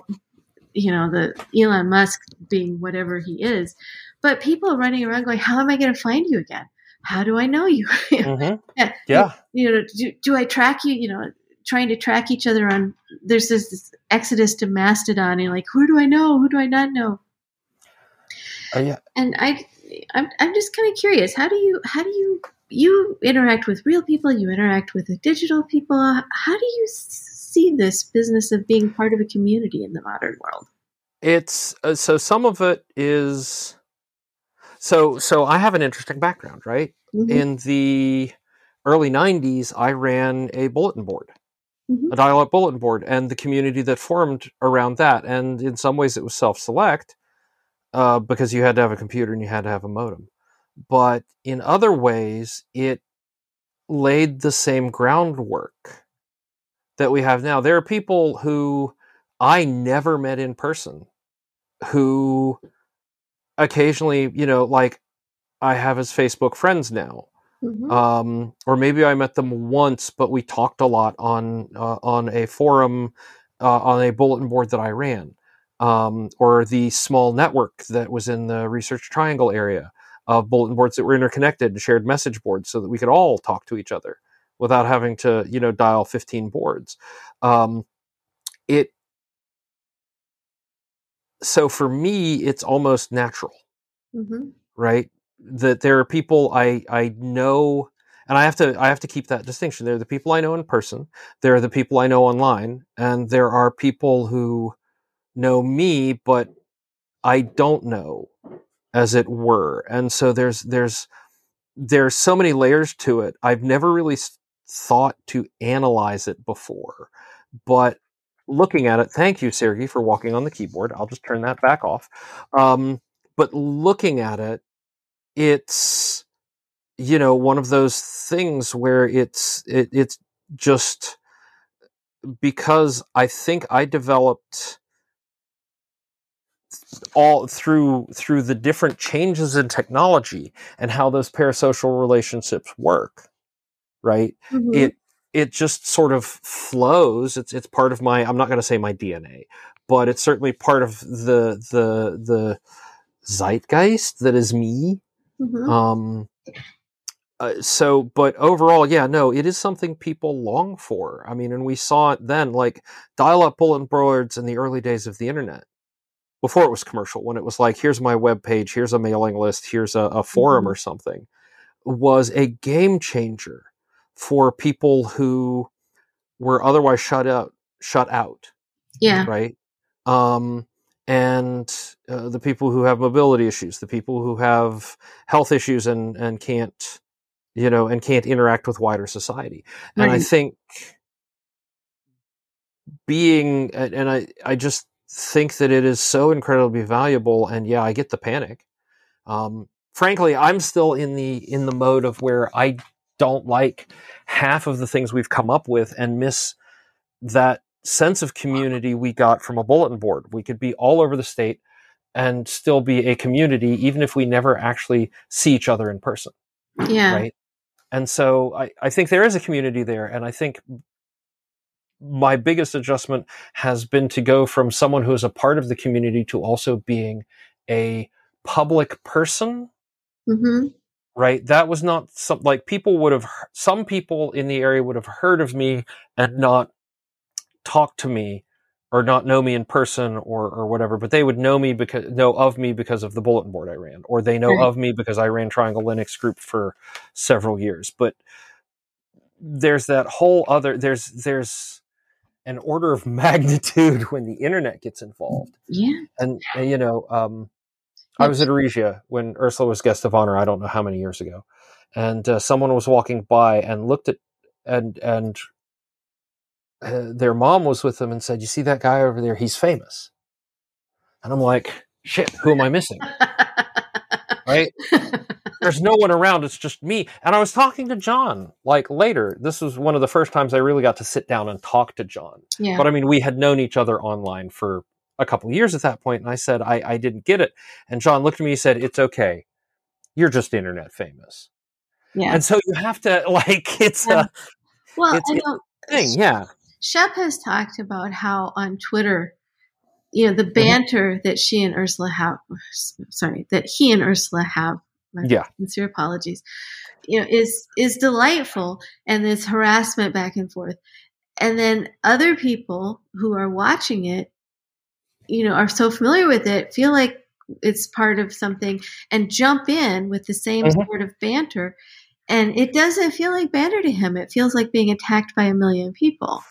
you know the Elon Musk being whatever he is, but people running around going, "How am I going to find you again? How do I know you?" <laughs> hmm Yeah. Yeah. you know, do, do I track you? You know, trying to track each other on. There's this, this exodus to Mastodon, and you're like, who do I know? Who do I not know? Uh, yeah. And I, I'm, I'm just kind of curious. How do you, how do you, you interact with real people? You interact with the digital people. How do you see this business of being part of a community in the modern world? It's uh, so some of it is so so I have an interesting background, right? Mhm, In the early 90s, I ran a bulletin board, mhm, a dial-up bulletin board, and the community that formed around that. And in some ways, it was self-select uh, because you had to have a computer and you had to have a modem. But in other ways, it laid the same groundwork that we have now. There are people who I never met in person who occasionally, you know, like I have as Facebook friends now. Mhm. Um, or maybe I met them once, but we talked a lot on uh, on a forum uh, on a bulletin board that I ran, um, or the small network that was in the Research Triangle area of bulletin boards that were interconnected and shared message boards, so that we could all talk to each other without having to, you know, dial fifteen boards. Um, it so for me, it's almost natural Mhm. right that there are people i i know and i have to i have to keep that distinction. There are the people i know in person there are the people i know online and there are people who know me but i don't know as it were. And so there's there's there's so many layers to it. I've never really thought to analyze it before. But looking at it thank you sergey for walking on the keyboard. I'll just turn that back off. Um, but looking at it it's you know one of those things where it's it, it's just because i think i developed all through through the different changes in technology and how those parasocial relationships work right? Mhm. it it just sort of flows. It's it's part of my i'm not going to say my dna but it's certainly part of the the the zeitgeist that is me Mhm. um uh, so but overall yeah no it is something people long for i mean and we saw it then like dial up bulletin boards in the early days of the internet before it was commercial when it was like here's my web page here's a mailing list here's a, a forum Mhm. or something was a game changer for people who were otherwise shut out shut out yeah. right? Um, and uh, the people who have mobility issues, the people who have health issues and and can't, you know, and can't interact with wider society. And I think being and and I I just think that it is so incredibly valuable. And yeah, I get the panic. Um, frankly, I'm still in the in the mode of where I don't like half of the things we've come up with and miss that sense of community we got from a bulletin board. We could be all over the state and still be a community, even if we never actually see each other in person, Yeah. right? And so I, I think there is a community there, and I think my biggest adjustment has been to go from someone who is a part of the community to also being a public person hmm right that was not some like people would have some people in the area would have heard of me and not talked to me or not know me in person or or whatever but they would know me because know of me because of the bulletin board I ran or they know Right. of me because I ran Triangle Linux group for several years but there's that whole other there's there's an order of <laughs> magnitude when the internet gets involved Yeah. and, and, you know um I was at Regia when Ursula was guest of honor. I don't know how many years ago, and uh, someone was walking by and looked at and and uh, their mom was with them and said, "You see that guy over there? He's famous." And I'm like, "Shit, who am I missing?" right? There's no one around. It's just me. And I was talking to John like later. This was one of the first times I really got to sit down and talk to John. yeah. But I mean, we had known each other online for a couple of years at that point, and I said I, I didn't get it. And John looked at me and said, "It's okay, you're just internet famous." yeah. And so you have to <laughs> like it's Yeah. a Well, it's- I know thing, yeah, Shep has talked about how on Twitter, you know, the Mm-hmm. banter that she and Ursula have, sorry, that he and Ursula have. My Yeah. Sincere apologies. You know, is is delightful, and this harassment back and forth, and then other people who are watching it, you know, are so familiar with it, feel like it's part of something, and jump in with the same Mhm. sort of banter. And it doesn't feel like banter to him. It feels like being attacked by a million people.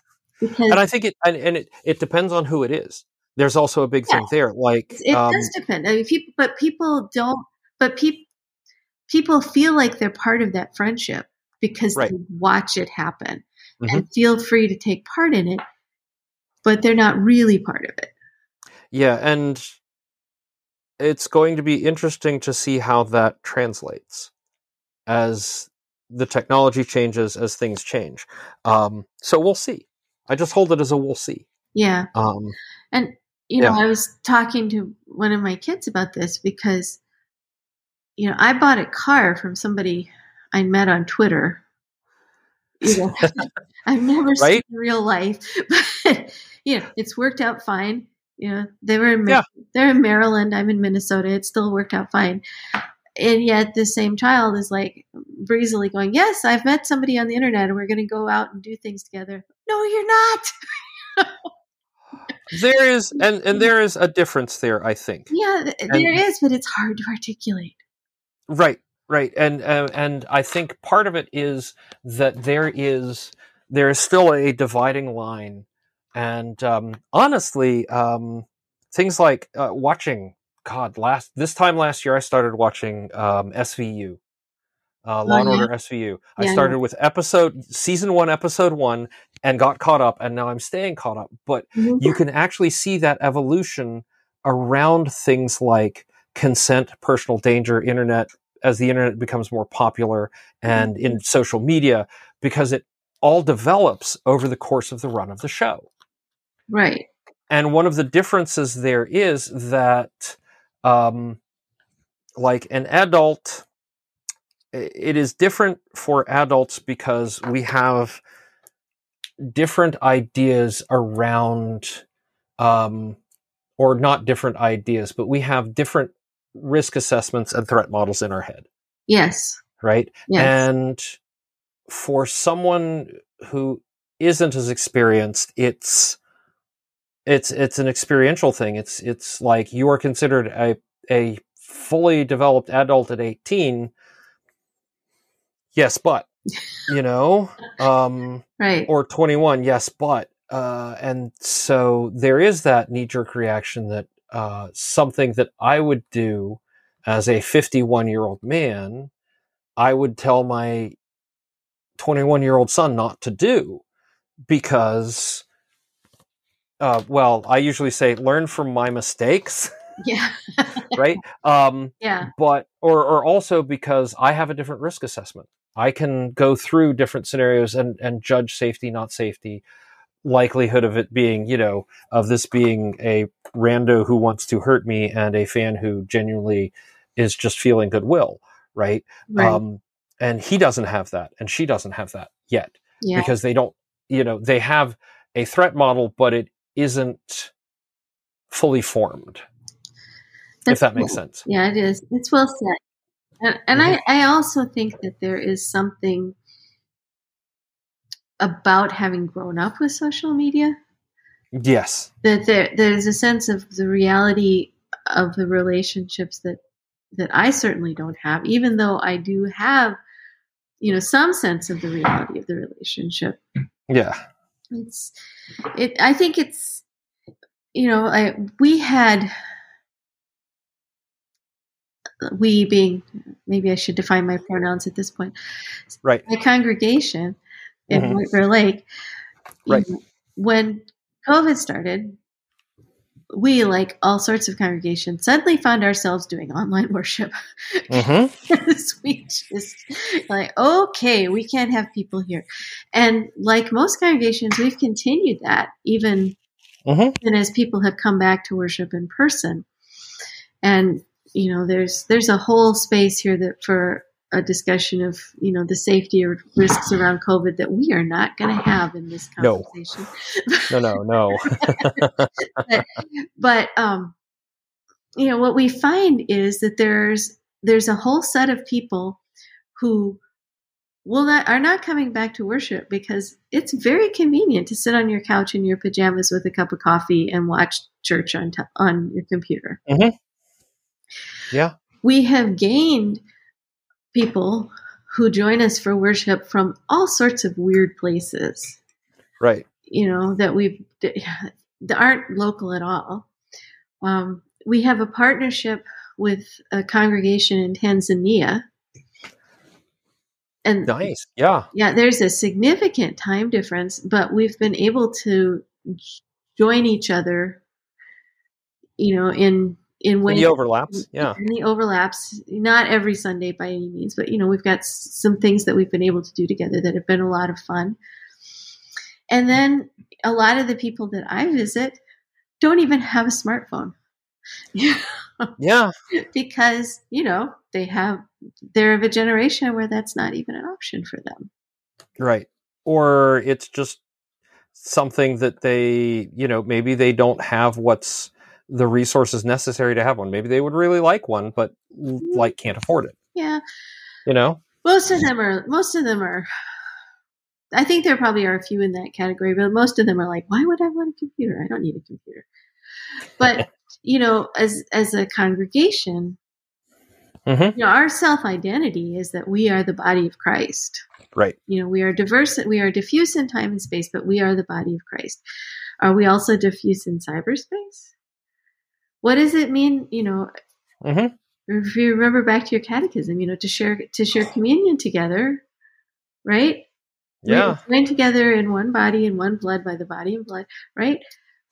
Because and I think it and, and it it depends on who it is. There's also a big thing there, like it um, does depend. I mean, people, but people don't. But people people feel like they're part of that friendship because Right. they watch it happen Mhm. and feel free to take part in it, but they're not really part of it. yeah, and it's going to be interesting to see how that translates as the technology changes, as things change. Um, so we'll see. I just hold it as a we'll see. Yeah. Um, And you know, Yeah. I was talking to one of my kids about this because you know, I bought a car from somebody I met on Twitter. You know, <laughs> I've never seen Right? in real life, <laughs> but you know, it's worked out fine. You know, they were in, Yeah. they're in Maryland. I'm in Minnesota. It still worked out fine. And yet, this same child is like breezily going, "Yes, I've met somebody on the internet, and we're going to go out and do things together." No, you're not. there is, <laughs> and and there is a difference there. I think. Yeah, th- there is, but it's hard to articulate. Right, right, and uh, and I think part of it is that there is there is still a dividing line, and um, honestly, um, things like uh, watching. God, last this time last year, I started watching um, SVU, uh, Law and yeah? Order SVU. I Yeah, started with episode season one, episode one, and got caught up, and now I'm staying caught up. But you can actually see that evolution around things like consent, personal danger, internet, as the internet becomes more popular and in social media, because it all develops over the course of the run of the show. Right. And one of the differences there is that, um, like an adult, i- it is different for adults because we have different ideas around, um, or not different ideas, but we have different risk assessments and threat models in our head, Yes. right? Yes. And for someone who isn't as experienced, it's it's it's an experiential thing. It's it's like you are considered a a fully developed adult at 18. Yes, but you know, um <laughs> right. or 21 yes but uh, and so there is that knee-jerk reaction that uh, something that i would do as a 51 year old man i would tell my 21 year old son not to do because uh, well i usually say learn from my mistakes <laughs> yeah. right um, <laughs> yeah. but or or also because I have a different risk assessment. I can go through different scenarios and and judge safety, not safety, likelihood of it being, you know, of this being a rando who wants to hurt me and a fan who genuinely is just feeling goodwill, right? Right. Um, and he doesn't have that, and she doesn't have that yet yeah. because they don't, you know, they have a threat model, but it isn't fully formed. That's if that makes cool. sense. Yeah, it is. It's well said. And, and Mhm. I, I also think that there is something about having grown up with social media Yes. that there there's a sense of the reality of the relationships that that I certainly don't have, even though I do have, you know, some sense of the reality of the relationship. Yeah. It's it I think it's you know, I we had we being maybe I should define my pronouns at this point. Right. My congregation in Mhm. White Bear Lake. you Right. know, when COVID started, we, like all sorts of congregations, suddenly found ourselves doing online worship. Mm-hmm. <laughs> we just like, okay, we can't have people here. And like most congregations, we've continued that even, Mhm. even as people have come back to worship in person. And you know, there's there's a whole space here that for a discussion of you know the safety or risks around COVID that we are not going to have in this conversation. No, no, no. <laughs> but um, you know what we find is that there's there's a whole set of people who will not are not coming back to worship because it's very convenient to sit on your couch in your pajamas with a cup of coffee and watch church on t- on your computer. Yeah. We have gained people who join us for worship from all sorts of weird places Right. you know that we've <sighs> that aren't local at all. Um, we have a partnership with a congregation in Tanzania, and Nice. Yeah. yeah, there's a significant time difference, but we've been able to join each other, you know, in in ways The overlaps. Yeah. and the overlaps. Not every Sunday by any means, but you know, we've got some things that we've been able to do together that have been a lot of fun. And then a lot of the people that I visit don't even have a smartphone. <laughs> Yeah. because, you know, they have they're of a generation where that's not even an option for them. Right. Or it's just something that they, you know, maybe they don't have what's the resources necessary to have one. Maybe they would really like one, but like can't afford it. Yeah. You know? Most of them are most of them are I think there probably are a few in that category, but most of them are like, why would I want a computer? I don't need a computer. But <laughs> you know, as as a congregation, Mhm. you know, our self identity is that we are the body of Christ. Right. You know, we are diverse, we are diffuse in time and space, but we are the body of Christ. Are we also diffuse in cyberspace? What does it mean? You know, Mhm. if you remember back to your catechism, you know, to share to share communion together, right? Yeah. We join together in one body and one blood by the body and blood, right?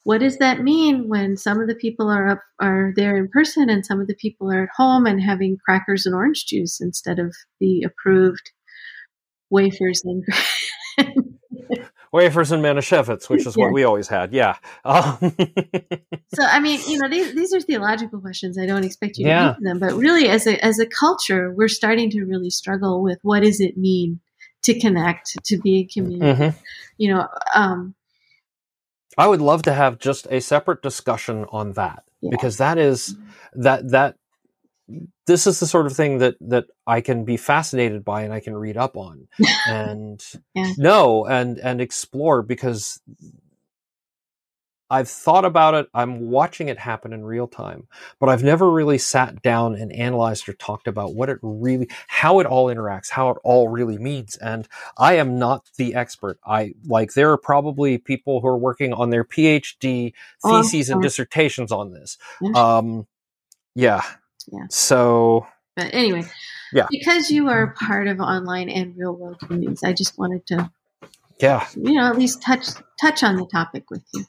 What does that mean when some of the people are up are there in person and some of the people are at home and having crackers and orange juice instead of the approved wafers and <laughs> Wafers and Manischewitz, which is Yeah. what we always had. Yeah. Um, <laughs> so I mean, you know, these these are theological questions. I don't expect you to Yeah. answer them, but really, as a as a culture, we're starting to really struggle with what does it mean to connect, to be a community. mhm. You know, um, I would love to have just a separate discussion on that Yeah. because that is that that this is the sort of thing that that I can be fascinated by and I can read up on <laughs> and Yeah. know and and explore because I've thought about it. I'm watching it happen in real time, but I've never really sat down and analyzed or talked about what it really, how it all interacts, how it all really means. And I am not the expert. I like, there are probably people who are working on their PhD Oh, theses and dissertations on this. Um, yeah. Yeah. So, But anyway, Yeah. because you are part of online and real world communities, I just wanted to, yeah, you know, at least touch touch on the topic with you.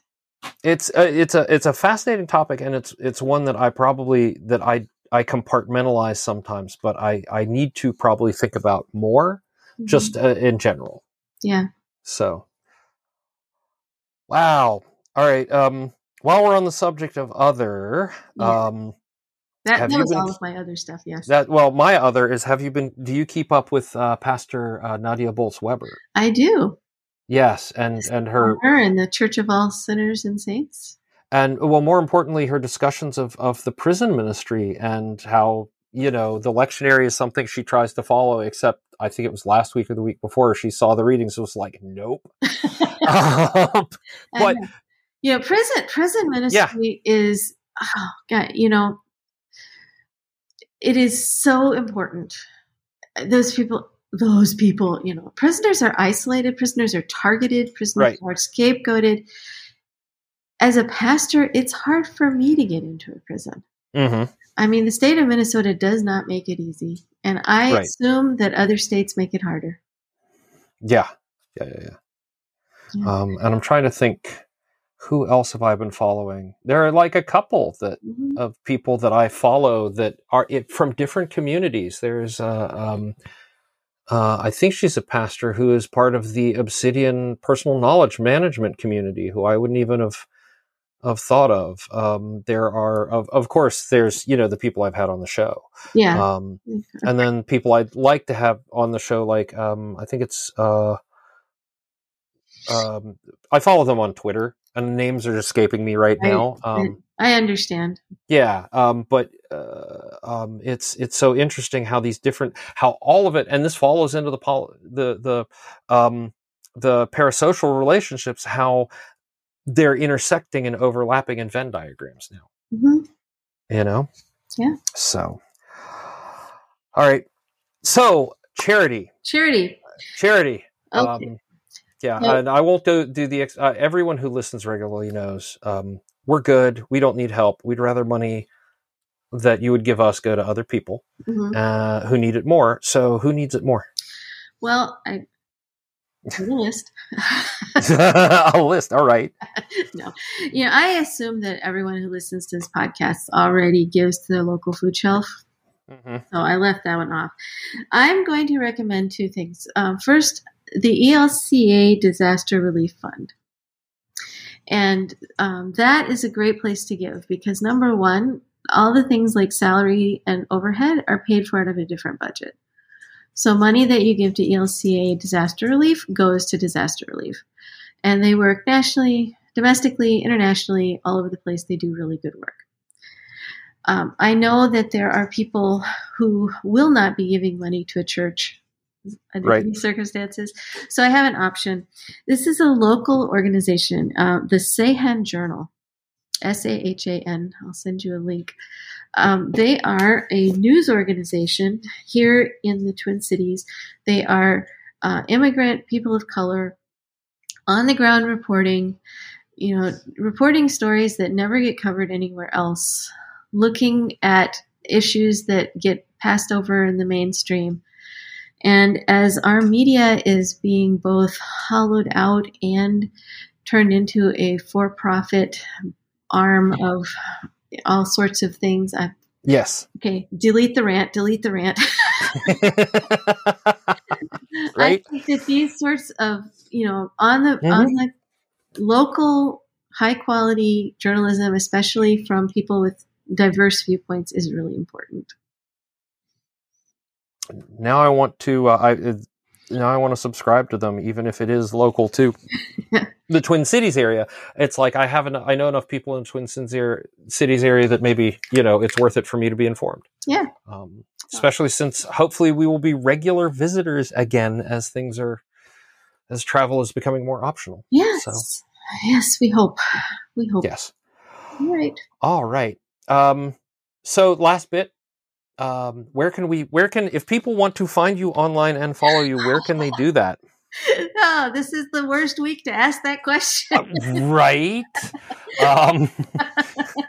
it's a, it's a it's a fascinating topic, and it's it's one that I probably that I I compartmentalize sometimes, but I I need to probably think about more just uh, in general. Mm-hmm. yeah, So, wow. All right. Um, while we're on the subject of other, Yeah. um, that, Have that was been- all of my other stuff. Yes, that well, my other is have you been? Do you keep up with uh, Pastor uh, Nadia Bolz-Weber? I do. Yes, and and her Her and the Church of All Sinners and Saints. and well, more importantly, her discussions of of the prison ministry and how you know the lectionary is something she tries to follow. Except I think it was last week or the week before she saw the readings. It was like, nope. <laughs> Um, But- you know, prison prison ministry is oh god, you know, it is so important. Those people, those people, you know, prisoners are isolated, prisoners are targeted, prisoners Right. are scapegoated. As a pastor, it's hard for me to get into a prison. mhm. I mean, the state of Minnesota does not make it easy, and I Right. assume that other states make it harder. Yeah, yeah, yeah, yeah. Yeah. Um, and I'm trying to think, who else have I been following? There are like a couple that Mhm. of people that I follow that are it, from different communities. There's, uh, um, uh, I think she's a pastor who is part of the Obsidian Personal Knowledge Management community, who I wouldn't even have have thought of. Um, there are, of of course, there's you know the people I've had on the show. Yeah. Um, and then people I'd like to have on the show, like um, I think it's uh, um, I follow them on Twitter, and the names are escaping me right now. Um, I understand. yeah, um, but uh, um, it's it's so interesting how these different how all of it, and this follows into the pol- the the um, the parasocial relationships, how they're intersecting and overlapping in Venn diagrams now hmm you know Yeah. so all right so charity Charity. charity Okay. um yeah and i won't do, do the ex- uh, everyone who listens regularly knows um we're good we don't need help we'd rather money that you would give us go to other people Mhm. uh who need it more so who needs it more Well, I a list. <laughs> a list all right <laughs> no, you know, I assume that everyone who listens to this podcast already gives to their local food shelf. Mhm. So I left that one off. I'm going to recommend two things. Um, first, the ELCA Disaster Relief Fund. And um, that is a great place to give because number one, all the things like salary and overhead are paid for out of a different budget. So money that you give to ELCA disaster relief goes to disaster relief. And they work nationally, domestically, internationally, all over the place. They do really good work. Um, I know that there are people who will not be giving money to a church under Right. these circumstances. So I have an option. This is a local organization, uh, the Sahan Journal, S A H A N. I'll send you a link. Um, they are a news organization here in the Twin Cities. They are uh, immigrant people of color on the ground reporting, you know, reporting stories that never get covered anywhere else, looking at issues that get passed over in the mainstream. And as our media is being both hollowed out and turned into a for profit arm of all sorts of things, I, Yes. okay, delete the rant, delete the rant. <laughs> Right? I think that these sorts of, you know, on the Mhm. on the local high quality journalism, especially from people with diverse viewpoints, is really important. Now I want to. Uh, I uh, now I want to subscribe to them, even if it is local to <laughs> the Twin Cities area. It's like I have. An, I know enough people in Twin Cities area, cities area that maybe you know it's worth it for me to be informed. Yeah. Um, especially since hopefully we will be regular visitors again as things are as travel is becoming more optional. Yes. So- Yes, we hope. We hope. Yes. All right. All right. Um, so last bit. Um, where can we? Where can if people want to find you online and follow you? Where can they do that? <laughs> Oh, this is the worst week to ask that question. right. Um, <laughs> All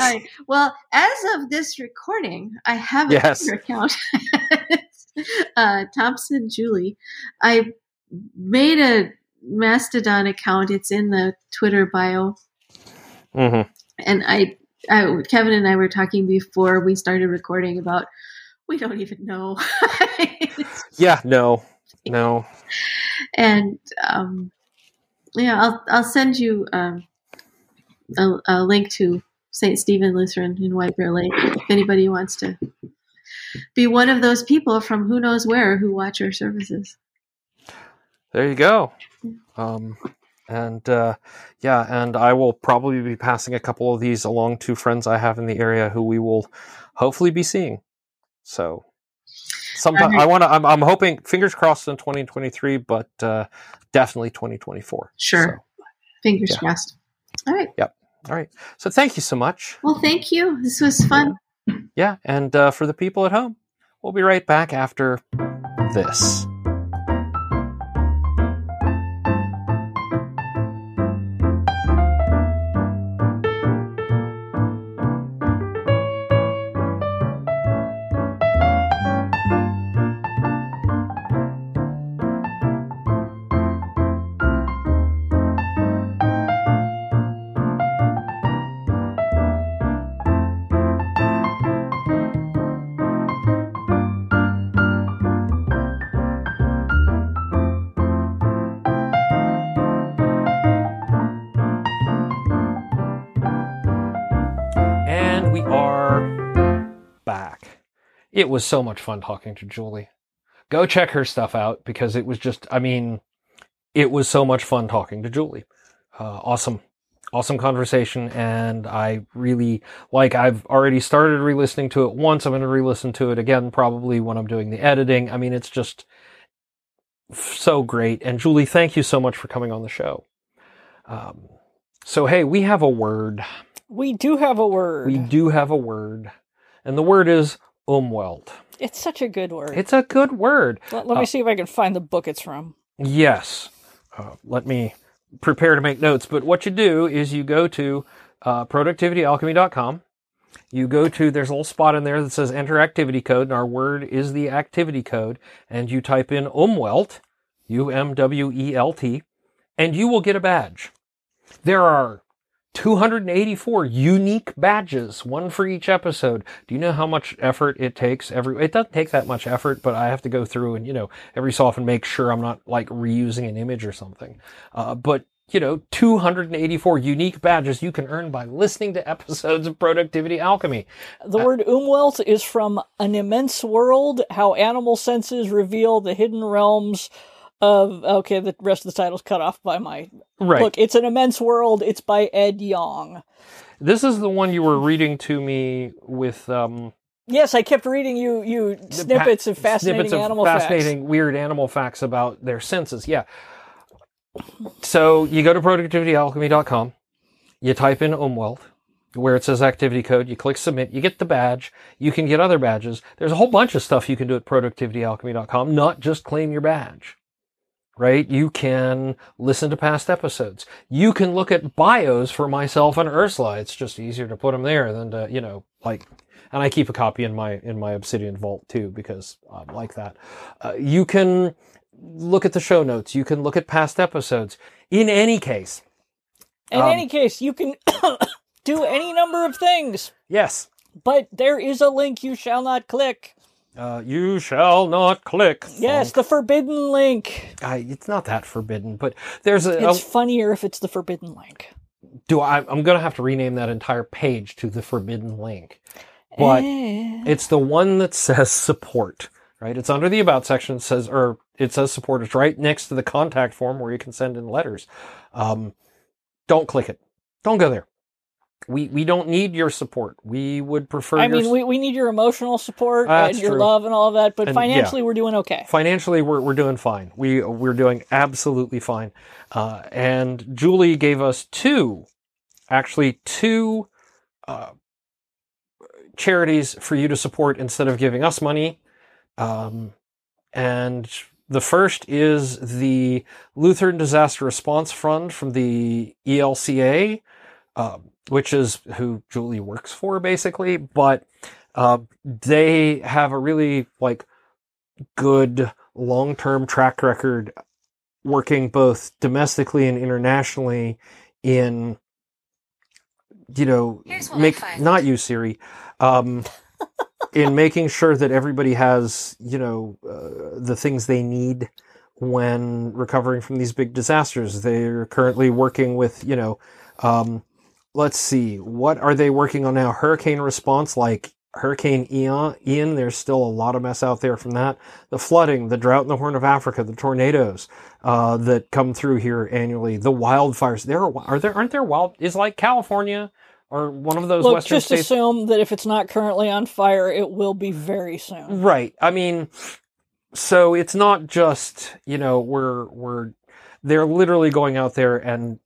right. Well, as of this recording, I have a Yes. Twitter account. <laughs> uh, Thompson Juli. I made a Mastodon account. It's in the Twitter bio, mhm. and I, I, Kevin and I were talking before we started recording about we don't even know. <laughs> Yeah. No. No. and um, yeah, I'll I'll send you um, a, a link to St. Stephen Lutheran in White Bear Lake if anybody wants to be one of those people from who knows where who watch our services. There you go. Um, and uh, yeah, and I will probably be passing a couple of these along to friends I have in the area who we will hopefully be seeing. So, sometime I want to. I'm, I'm hoping, fingers crossed, in 2023, but uh, definitely 2024. Sure. Fingers Yeah. crossed. All right. Yep. all right. So, thank you so much. Well, thank you. This was fun. Yeah, and uh, for the people at home, we'll be right back after this. It was so much fun talking to Juli. Go check her stuff out because it was just, I mean, it was so much fun talking to Juli. Uh, awesome, awesome conversation. And I really, like, I've already started re listening to it once. I'm going to re listen to it again probably when I'm doing the editing. I mean, it's just so great. And Juli, thank you so much for coming on the show. Um, so, hey, we have a word. We do have a word. We do have a word, and the word is umwelt. It's such a good word. It's a good word. let, let me uh, see if I can find the book it's from. Yes. Uh, let me prepare to make notes. But what you do is you go to uh, productivityalchemy.com. You go to, there's a little spot in there that says enter activity code, and our word is the activity code. And you type in umwelt, U M W E L T, and you will get a badge. There are 284 unique badges, one for each episode. Do you know how much effort it takes every, it doesn't take that much effort, but I have to go through and, you know, every so often make sure I'm not like reusing an image or something. Uh, but you know, 284 unique badges you can earn by listening to episodes of Productivity Alchemy. The word umwelt is from An Immense World How Animal Senses Reveal the Hidden Realms of. Okay, the rest of the title's cut off by my. Right. Look, it's An Immense World. It's by Ed Yong. This is the one you were reading to me with. Um, Yes, I kept reading you you snippets of fascinating snippets of animal fascinating, facts. weird animal facts about their senses. Yeah. So you go to productivityalchemy.com, you type in umwelt, where it says activity code, you click submit, you get the badge. You can get other badges. There's a whole bunch of stuff you can do at productivityalchemy.com, not just claim your badge. Right? You can listen to past episodes. You can look at bios for myself and Ursula. It's just easier to put them there than to, you know, like and I keep a copy in my in my Obsidian vault too because I'm like that. Uh, you can look at the show notes. You can look at past episodes. In any case, In Um, any case, you can <coughs> do any number of things, yes, but there is a link you shall not click. Uh, you shall not click. Yes, the forbidden link. I, it's not that forbidden, but there's a. It's a- funnier if it's the forbidden link. do I? I'm gonna have to rename that entire page to the forbidden link, but Eh. it's the one that says support. Right? It's under the about section. It says, or it says support. It's right next to the contact form where you can send in letters. Um, don't click it. Don't go there. We we don't need your support. We would prefer. I mean, we, we need your emotional support That's and your true. love and all of that, but And, yeah. financially, we're doing okay. financially we're, we're doing fine we we're doing absolutely fine uh, and juli gave us two actually two uh, charities for you to support instead of giving us money um, and the first is the lutheran disaster response fund from the elca uh, which is who juli works for basically. But uh, they have a really like good long-term track record working both domestically and internationally in you know Here's what I make not you Siri um <laughs> in making sure that everybody has you know uh, the things they need when recovering from these big disasters. They're currently working with you know um let's see what are they working on now hurricane response like hurricane ian ian there's still a lot of mess out there from that the flooding the drought in the horn of africa the tornadoes uh, that come through here annually the wildfires there are, are there aren't there wild is like california or one of those Look, western just states assume that if it's not currently on fire, it will be very soon. Right. I mean, so it's not just you know we're we're they're literally going out there and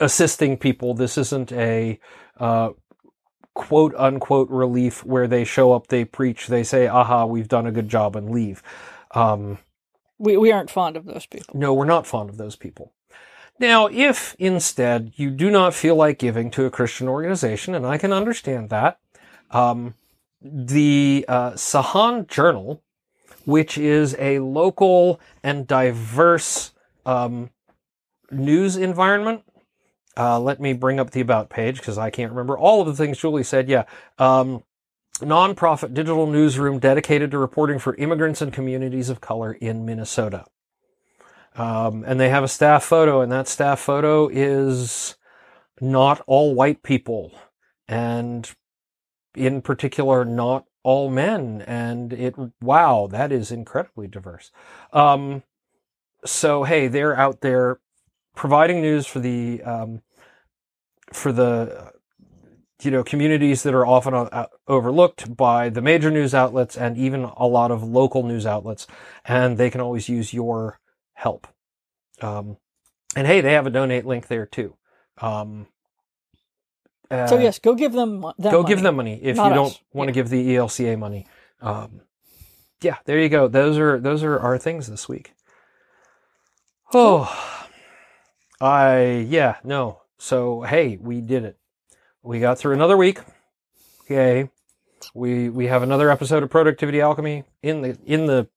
assisting people. This isn't a uh, quote unquote relief where they show up, they preach, they say, "Aha, we've done a good job," and leave. Um, We, we aren't fond of those people. no, we're not fond of those people. Now, if instead you do not feel like giving to a Christian organization, and I can understand that, um, the uh, Sahan Journal, which is a local and diverse um, news environment. Uh, let me bring up the about page because I can't remember all of the things Juli said. Yeah. Um, nonprofit digital newsroom dedicated to reporting for immigrants and communities of color in Minnesota. Um, and they have a staff photo, and that staff photo is not all white people, and in particular, not all men. And it, wow, that is incredibly diverse. Um, so hey, they're out there providing news for the um, for the you know communities that are often uh, overlooked by the major news outlets and even a lot of local news outlets, and they can always use your help. Um, and hey, they have a donate link there too. Um, uh, So yes, go give them go money. give them money if Not you don't us. want to Yeah. give the ELCA money. Um, yeah, there you go. Those are those are our things this week. Oh, I yeah no. So hey, we did it. We got through another week. Yay. We we have another episode of Productivity Alchemy in the in the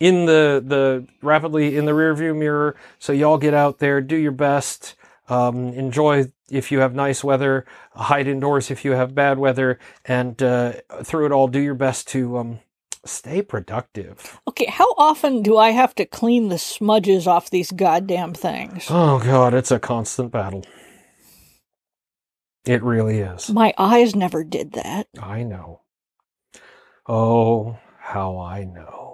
in the the rapidly in the rearview mirror. So y'all get out there, do your best. Um, enjoy if you have nice weather, hide indoors if you have bad weather, and uh, through it all, do your best to um, stay productive. Okay, how often do I have to clean the smudges off these goddamn things? Oh, God, it's a constant battle. It really is. My eyes never did that. I know. Oh, how I know.